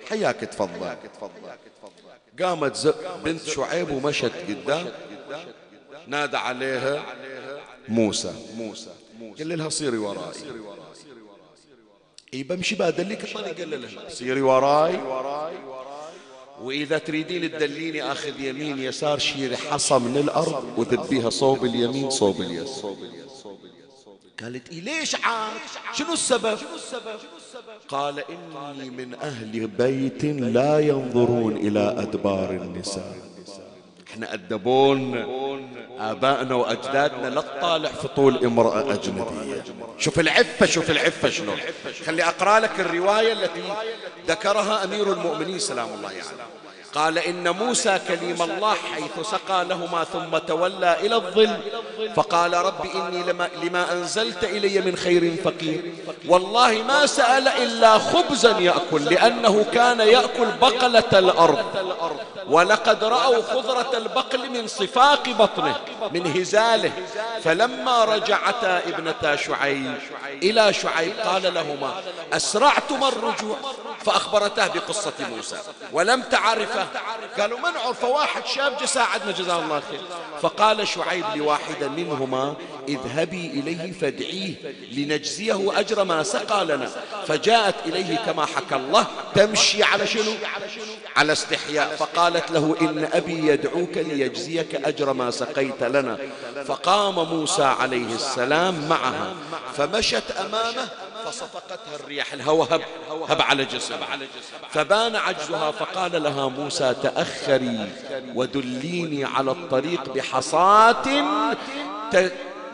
حياك تفضل. قامت بنت شعيب ومشت قدام. نادى عليها موسى. موسى قال لها صيري ورائي إي بمشي الطريق قال لها صيري وراي. وإذا تريدين تدليني أخذ يمين يسار شيري حصى من الأرض وذبيها صوب اليمين صوب اليسار. قالت إيه ليش عاد؟ شنو السبب؟ قال إني من أهل بيت لا ينظرون إلى أدبار النساء. إحنا أدبون آبائنا وأجدادنا لا تطالع في طول امرأة أجنبية شوف العفة شوف العفة شلون خلي أقرأ لك الرواية التي ذكرها أمير المؤمنين سلام الله عليه يعني. قال إن موسى كليم الله حيث سقى لهما ثم تولى إلى الظل. فقال رب إني لما, لما أنزلت إلي من خير فقير. والله ما سأل إلا خبزا يأكل لأنه كان يأكل بقلة الأرض. ولقد رأوا خضرة البقل من صفاق بطنه. من هزاله فلما رجعتا ابنتا شعيب إلى شعيب قال لهما أسرعتما الرجوع؟ فأخبرته بقصة موسى. ولم تعرفه؟ قالوا من عرف؟ واحد شاب جساعدنا ساعدنا جزاه الله خير. فقال شعيب لواحدة منهما اذهبي إليه فادعيه لنجزيه أجر ما سقى لنا. فجاءت إليه كما حكى الله تمشي على شنو؟ على استحياء. فقالت له إن أبي يدعوك ليجزيك أجر ما سقيت لنا. فقام موسى عليه السلام معها. فمشت أمامه فصفقتها الرياح. الهوى هب هب على جسم فبان عجزها فقال لها موسى تأخري ودليني على الطريق بحصاة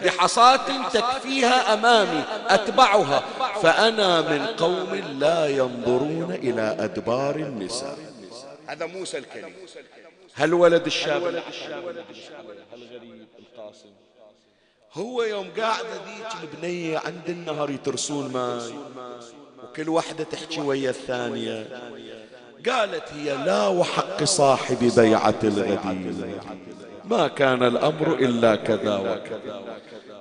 بحصاة تكفيها أمامي أتبعها. فأنا من قوم لا ينظرون إلى أدبار النساء. هذا موسى الكريم. هل ولد الشاب؟ هل غريب؟ القاسم. هو يوم قاعدة ذيك البنية عند النهر يترسون ماي وكل واحدة تحكي ويا الثانية. قالت هي لا وحق صاحب بيعة الغدير. ما كان الأمر إلا كذا وكذا.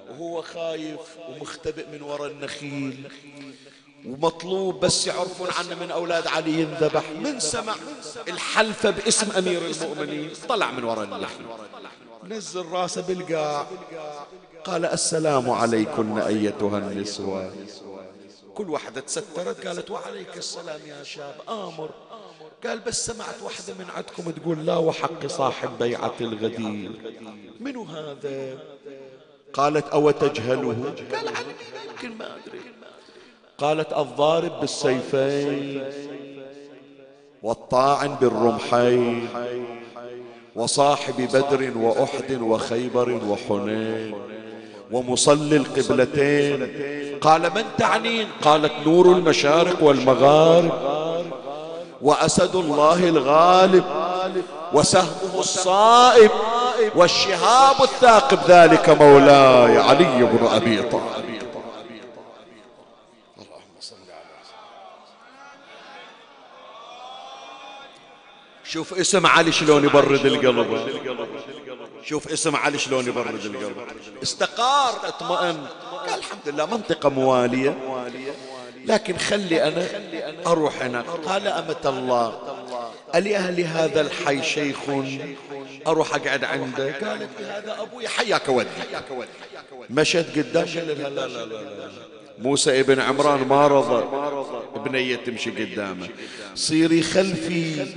وهو خايف ومختبئ من وراء النخيل. ومطلوب بس يعرفون عنه من أولاد علي ينذبح من سمع الحلفة باسم أمير المؤمنين. طلع من وراء النخيل نزل راسه بالقاع قال السلام عليكن أيتها النسوة. كل واحدة تسترت قالت وعليك السلام يا شاب. آمر. قال بس سمعت واحدة من عندكم تقول لا وحق صاحب بيعة الغدير. منو هذا؟ قالت أو تجهله قال علي يمكن ما أدري. قالت الضارب بالسيفين والطاعن بالرمحين وصاحب بدر وأحد وخيبر وحنين ومصلي القبلتين. قال من تعنين؟ قالت نور المشارق والمغارب وأسد الله الغالب وسهمه الصائب والشهاب الثاقب ذلك مولاي علي بن أبي طالب. شوف اسم علي شلون يبرد القلب. شوف اسم علي شلون يبرد القلب. استقار اطمئن. قال الحمد لله منطقة موالية. لكن خلي أنا أروح هناك. قال أمة الله ألأهل هذا الحي شيخ؟ أروح أقعد عنده؟ قالت هذا أبوي حياك ودي. مشت قدام. لا لا لا, لا. موسى ابن عمران ما رضى. بنية تمشي قدامه. صيري خلفي.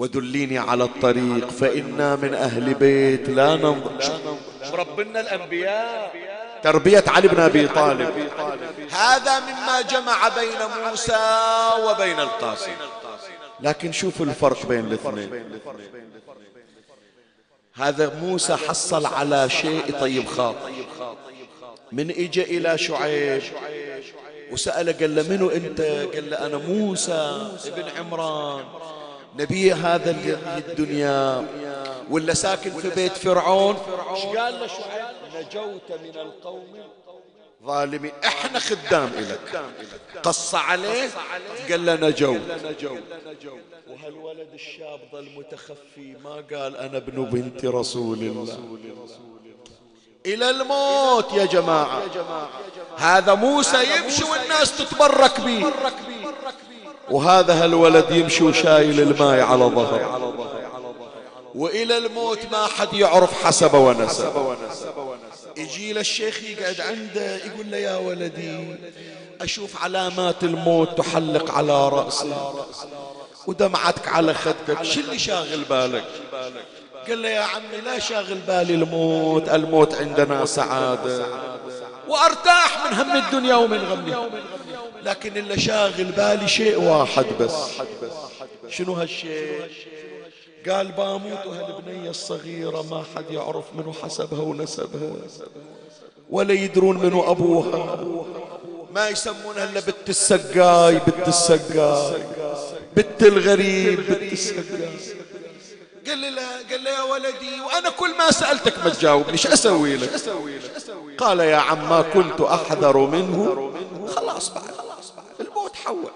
ودليني على الطريق فإنا من أهل بيت لا ننظر. ربنا الأنبياء. تربية علي بن أبي طالب. هذا مما جمع بين موسى وبين القاسم. لكن شوف الفرق بين الاثنين. هذا موسى حصل على شيء طيب خاطر من اجى إلى شعيب وسأله قال له منو أنت؟ قال له أنا موسى ابن عمران. نبي هذا الدنيا ولا ساكن في بيت فرعون؟ إيش قال له شعيب؟ نجوت من القوم ظالمين إحنا خدام لك قص عليه قال له نجوت. وهالولد الشاب ظل متخفي ما قال أنا ابن بنت رسول الله. إلى الموت يا جماعة. هذا موسى يمشي والناس تتبرك به وهذا هالولد يمشي وشايل الماء على ظهره. وإلى الموت ما حد يعرف حسب ونسب. يجي للشيخ يقعد عنده يقول له يا ولدي أشوف علامات الموت تحلق على رأسي. ودمعتك على خدك. شو اللي شاغل بالك؟ قال له يا عمي لا شاغل بالي الموت. الموت عندنا سعادة. وأرتاح من هم الدنيا ومن غمها لكن اللي شاغل بالي شيء واحد بس. شنو هالشيء؟ قال باموت وهالبنية الصغيرة ما حد يعرف منو حسبها ونسبها ولا يدرون منو أبوها. ما يسمونها إلا بنت السقاي بنت السقاي. بنت الغريب بنت السقاي. قال لي قال لي يا ولدي وأنا كل ما سألتك ما تجاوبني إيش أسوي لك؟ قال يا عم ما كنت أحذر منه. خلاص بعد. الموت حول.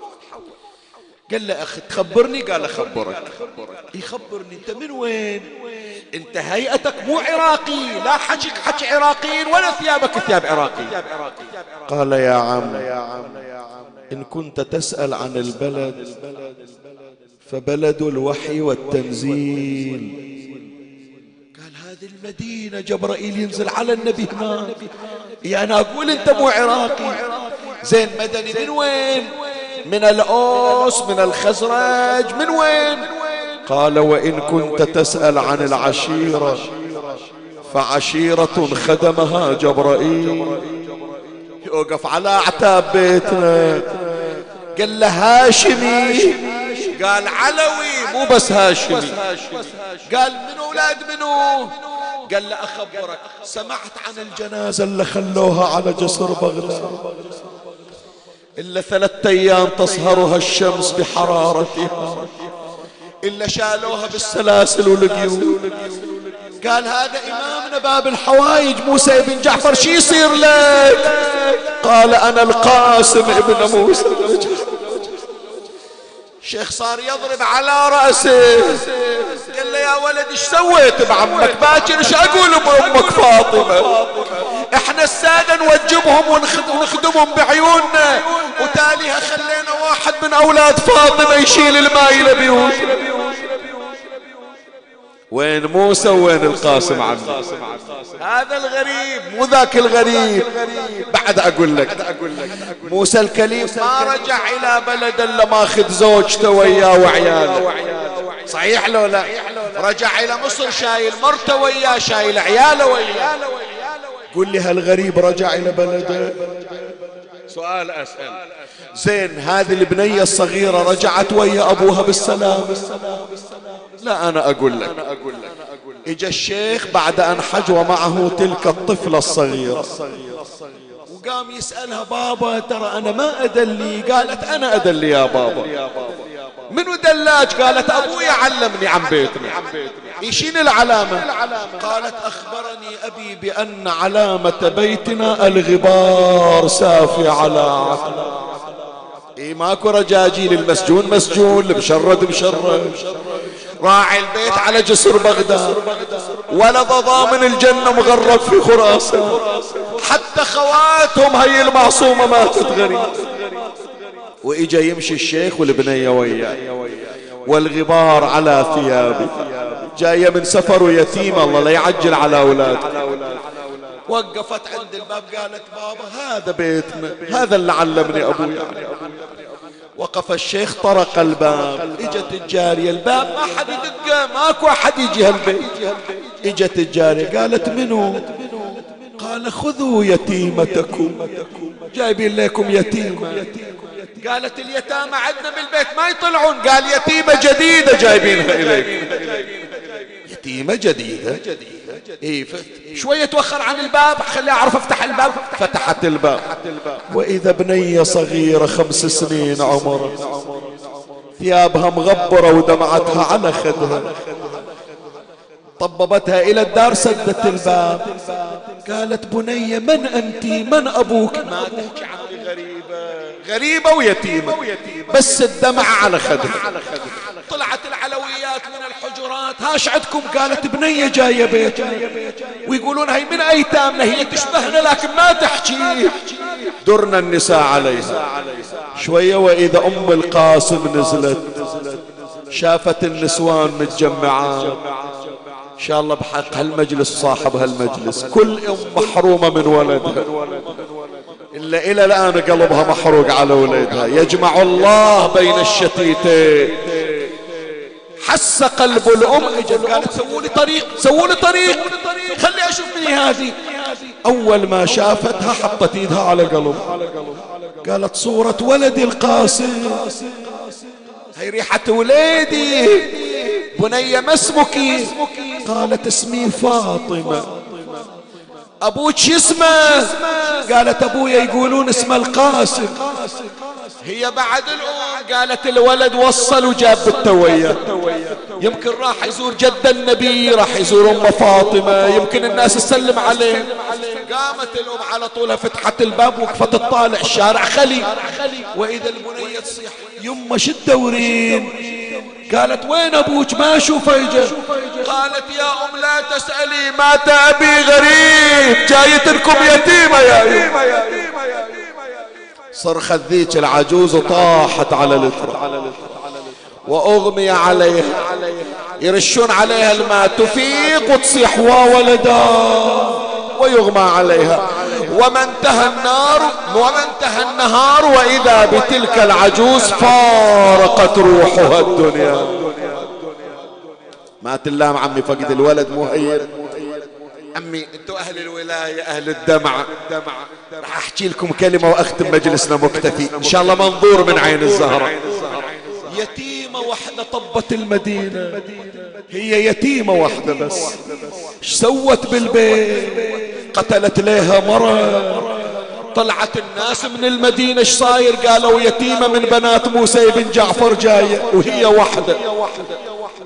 قال له أخي تخبرني؟ قال أخبرك يخبرني. أنت من وين؟ أنت هيئتك مو عراقي. لا حجك حج عراقيين ولا ثيابك ثياب عراقي. قال يا عم إن كنت تسأل عن البلد فبلد الوحي والتنزيل. المدينة جبرائيل ينزل على النبي هناك. يعني أقول أنت مو عراقي. زين مدني من وين؟ من الأوس من الخزرج من وين؟ قال وإن كنت تسأل عن العشيرة فعشيرة خدمها جبرائيل. يوقف على أعتاب بيتنا. قال له هاشمي. قال علوي مو بس هاشمي. قال من أولاد منو؟ قال له أخبرك. سمعت عن الجنازة اللي خلوها على جسر بغداد. إلا ثلاثة أيام تصهرها الشمس بحرارتها إلا شالوها بالسلاسل والقيود. قال هذا إمامنا باب الحوايج موسى بن جعفر شي يصير لك؟ قال أنا القاسم ابن موسى. بن جعفر الشيخ صار يضرب على رأسه. قال له يا ولد إيش سويت بعمك؟ باكر إيش أقول بامك فاطمة؟ إحنا السادة نوجبهم ونخدمهم بعيوننا. وتاليها خلينا واحد من أولاد فاطمة يشيل الماء لبيوت وين موسى وين القاسم عمي؟ هذا الغريب مو ذاك الغريب. بعد أقول لك موسى الكليم ما رجع إلى بلد إلا ماخذ زوجته وياه وعياله. صحيح لو لا؟ رجع إلى مصر شايل مرته وياه شايل عياله وياه. قل لي هالغريب رجع إلى بلده؟ سؤال أسأل. زين هذه البنية الصغيرة رجعت ويا أبوها بالسلام. لا أنا أقول لك. إجا الشيخ بعد أن حج ومعه تلك الطفلة الصغيرة. وقام يسألها بابا ترى أنا ما أدلي. قالت أنا أدلي يا بابا. منو دلاج قالت أبوي علمني عن بيتنا؟ إيشين العلامة؟ قالت أخبرني أبي بأن علامة بيتنا الغبار سافي على عقل. إيه ماكو رجاجيل المسجون مسجون المشرد مشرد. راعي البيت على جسر بغداد. ولد ضامن الجنة مغرب في خراسان. حتى خواتهم هي المعصومة ماتت غريب. وإجا يمشي الشيخ والبنية وياه والغبار على ثيابه. جاية من سفر ويتيمة الله لا يعجل على أولاده. وقفت عند الباب قالت بابا هذا بيتنا. هذا اللي علمني أبوي يعني وقف الشيخ طرق الباب. إجت الجارية الباب ما حد يدقه ماكو أحد يجي هالبيت. إجت الجارية قالت منو؟ قال خذوا يتيمتكم. جايبين لكم يتيمة. قالت اليتامى عندنا بالبيت ما يطلعون. قال يتيمة جديدة جايبينها إليك. يتيمة جديدة. إيه شوية توخر عن الباب خلي أعرف أفتح الباب. فتحت الباب. وإذا بنية صغيرة خمس سنين عمرها ثيابها مغبرة ودمعتها على خدها طببتها إلى الدار سدت الباب. قالت بنية من أنت من أبوك؟ ما تحكي غريبة ويتيمة. بس الدمع على خدها طلعت العلويات من الحجرات. هاش عندكم؟ قالت بنية جاية بيت ويقولون هي من أيتامنا هي تشبهنا لكن ما تحكي. درنا النساء عليها. شوية وإذا أم القاسم نزلت شافت النسوان متجمعات إن شاء الله بحق هالمجلس صاحب هالمجلس. كل أم محرومة من ولدها. إلا إلى الآن قلبها محروق على ولدها يجمع الله بين الشتيتين. حس قلب الأم. إجت قالت سووا لي طريق سووا لي طريق. خلي أشوف مني هذه. أول ما شافتها حطت إيدها على قلب قالت صورة ولدي القاسم. هي ريحة وليدي. بنية ما اسمك؟ قالت اسمي فاطمة. أبوك شو اسمه قالت أبويا يقولون اسمه القاسم. هي بعد الأم قالت الولد وصل وجاب بالتوية يمكن راح يزور جد النبي راح يزور أم فاطمة. يمكن الناس تسلم عليه. قامت الأم على طولها فتحت الباب وقفت تطالع الشارع خلي وإذا البنية تصيح يما شو تدورين قالت وين أبوك؟ ما أشوفه اجا قالت يا أم لا تسألي مات ابي غريب جايتكم يتيمة يا يوم صرخت ذيك العجوز وطاحت على الاترة وأغمي عليها يرشون عليها الماء تفيق وتصيح وولدا ويغمى عليها. وما انتهى النار وما انتهى النهار وإذا بتلك العجوز فارقت روحها الدنيا. مات اللام عمي فقد الولد مهير. عمي أنتوا أهل الولاية أهل الدمعه راح أحكي لكم كلمة وأختم مجلسنا مكتفي. إن شاء الله منظور من عين الزهرة. يتيمه واحدة طبت المدينة. هي يتيمة واحدة بس. سوت بالبيت قتلت ليها مرة. طلعت الناس من المدينة إيش صاير؟ قالوا يتيمة من بنات موسى بن جعفر جاية وهي وحدة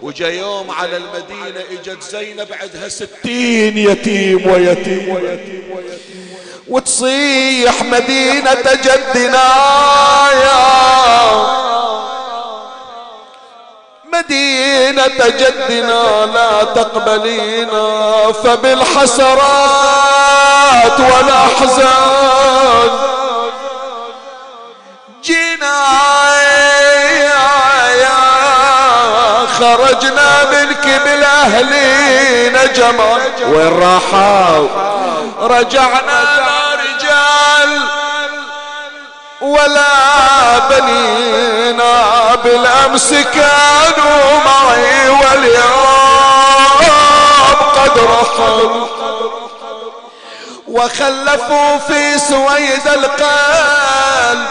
وجا يوم على المدينة إجت زينب عندها ستين يتيم ويتيم. وتصيح مدينة جدنا يا مدينة جدنا لا تقبلينا فبالحسرات والأحزان. جينا خرجنا منك بالأهلين جمال وين راحوا؟ رجعنا ولا بنينا بالأمس كانوا معي واليوم قد رحلوا. وخلفوا في سويد القلب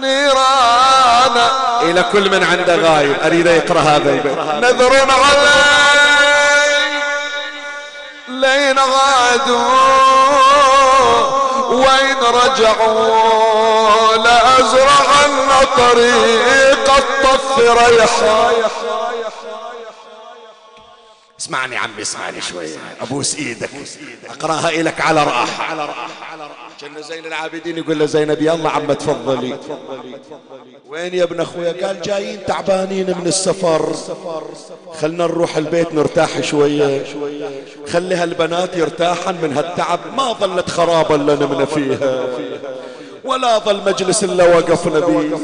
نيرانا إلى كل من عنده غايب أريد يقرأ هذا البيت. نذر علي لين غادوا. رجعوا لأزرعن طريق الطف ريحا اسمعني عمي اسمعني شوية أبوس إيدك. أقرأها إلك على راحة على راحة كأن زين العابدين يقول له زينب يلا عم تفضلي. وين يا ابن أخويا؟ قال جايين تعبانين من السفر. خلنا نروح البيت نرتاح شوية. خلي هالبنات يرتاحن من هالتعب. ما ظلت خرابة اللي نمنا فيها. ولا ظل مجلس إلا وقفنا به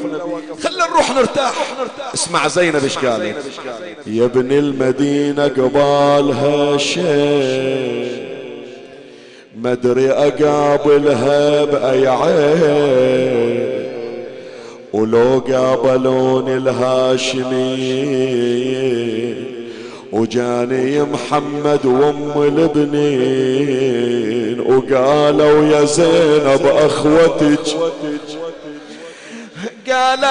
خلنا نروح نرتاح. اسمع زينب إيش قالت. يا ابن المدينة قبالها شيء ما أدري أقابلها بأي عين. ولو قابلوني الهاشمين وجاني محمد وأم البنين وقالوا يا زينب أخوتك. قال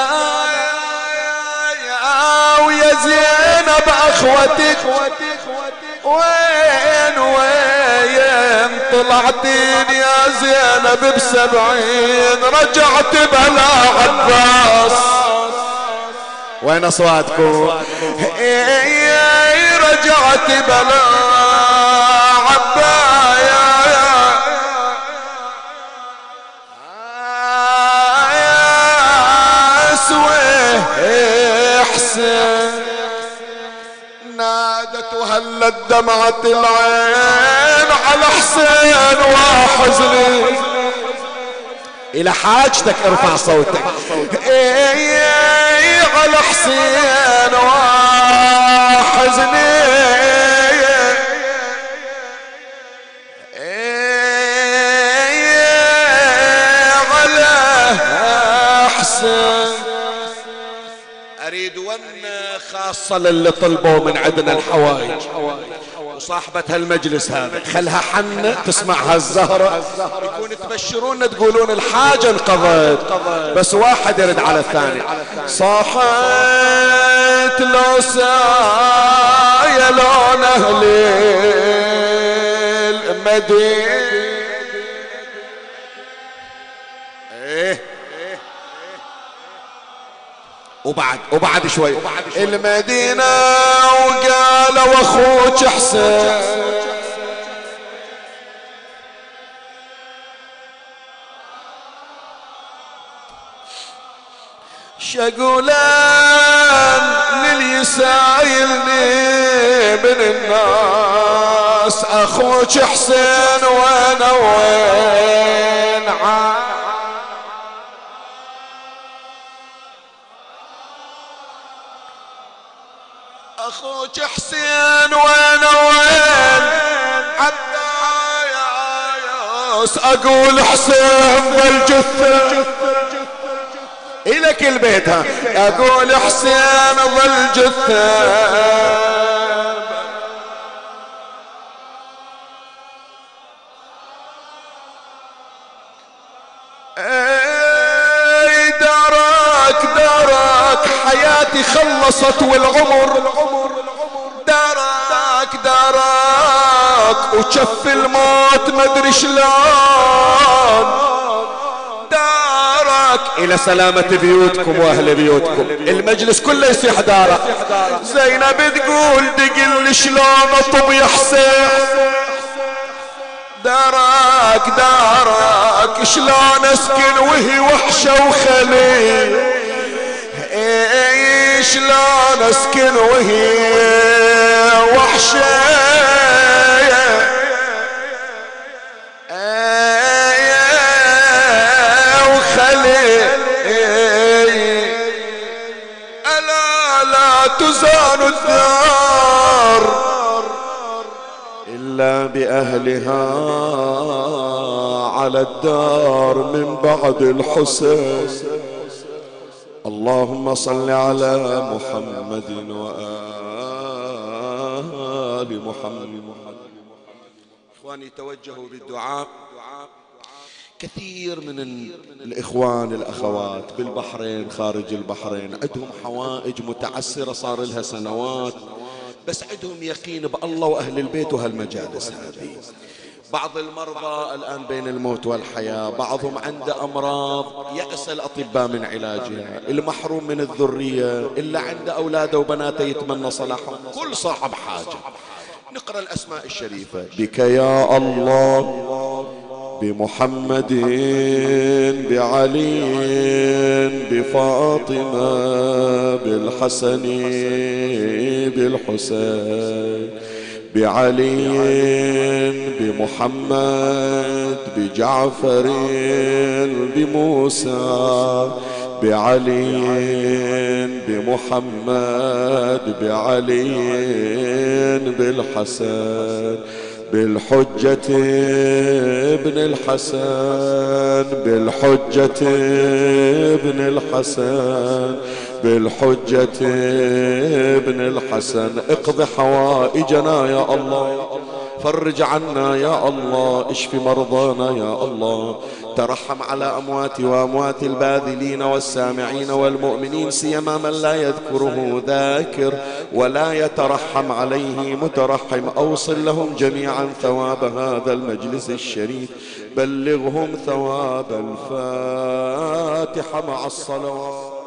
ويا زينب أخوتك. وين وين طلعتين يا زينب بسبعين؟ رجعت بلا عباس. وين أصواتكم؟ رجعت بلا وهلت دمعة العين على حسين وحزني. إلى حاجتك ارفع صوتك. إيه على حسين وحزني. خاصة للي طلبوا من عندنا الحوائج وصاحبة هالمجلس هذا خلها حنة تسمعها الزهرة. يكون تبشرونا تقولون الحاجة انقضت بس واحد يرد على الثاني. صاحت لو سايا لون أهل المدينة. وبعد وبعد شوي. المدينة وقال وأخوك حسين. شقولان للي سايلني من الناس؟ أخوك حسين وأنا وين عاد؟ أخوك حسين وين وين؟ عبايس أقول حسين بالجثة الك البيت ها أقول حسين ظل جثة حياتي خلصت والعمر دارك دارك. وشف الموت مدري شلون. دارك. إلى سلامة بيوتكم وأهل بيوتكم. المجلس كله يصيح دارك. زينب تقول دقل شلون أطب يا حسين؟ دارك دارك. شلون أسكن؟ وهي وحشة وخلي إيه شلون اسكن وهي وحشة؟ وخلي ألا لا تزان الدار إلا بأهلها على الدار من بعد الحسين. اللهم صل على محمد وآل محمد. إخواني توجهوا بالدعاء. كثير من الإخوان الأخوات بالبحرين خارج البحرين عندهم حوائج متعسرة صار لها سنوات بس عندهم يقين بألله وأهل البيت وهالمجالس هذه. بعض المرضى الآن بين الموت والحياة بعضهم عنده أمراض يأس الأطباء من علاجها المحروم من الذرية إلا عنده أولاده وبناته يتمنى صلاحهم. كل صاحب حاجة. نقرأ الأسماء الشريفة. بك يا الله بمحمد بعلي بفاطمة بالحسن بالحسين. بعلي بمحمد بجعفر بموسى بعلي بمحمد بعلي بالحسن بالحجة ابن الحسن بالحجة ابن الحسن بالحجة ابن الحسن اقض حوائجنا يا الله. فرج عنا يا الله اشف مرضانا يا الله. ترحم على أموات وأموات الباذلين والسامعين والمؤمنين سيما من لا يذكره ذاكر ولا يترحم عليه مترحم. أوصل لهم جميعا ثواب هذا المجلس الشريف. بلغهم ثواب الفاتحة مع الصلوات.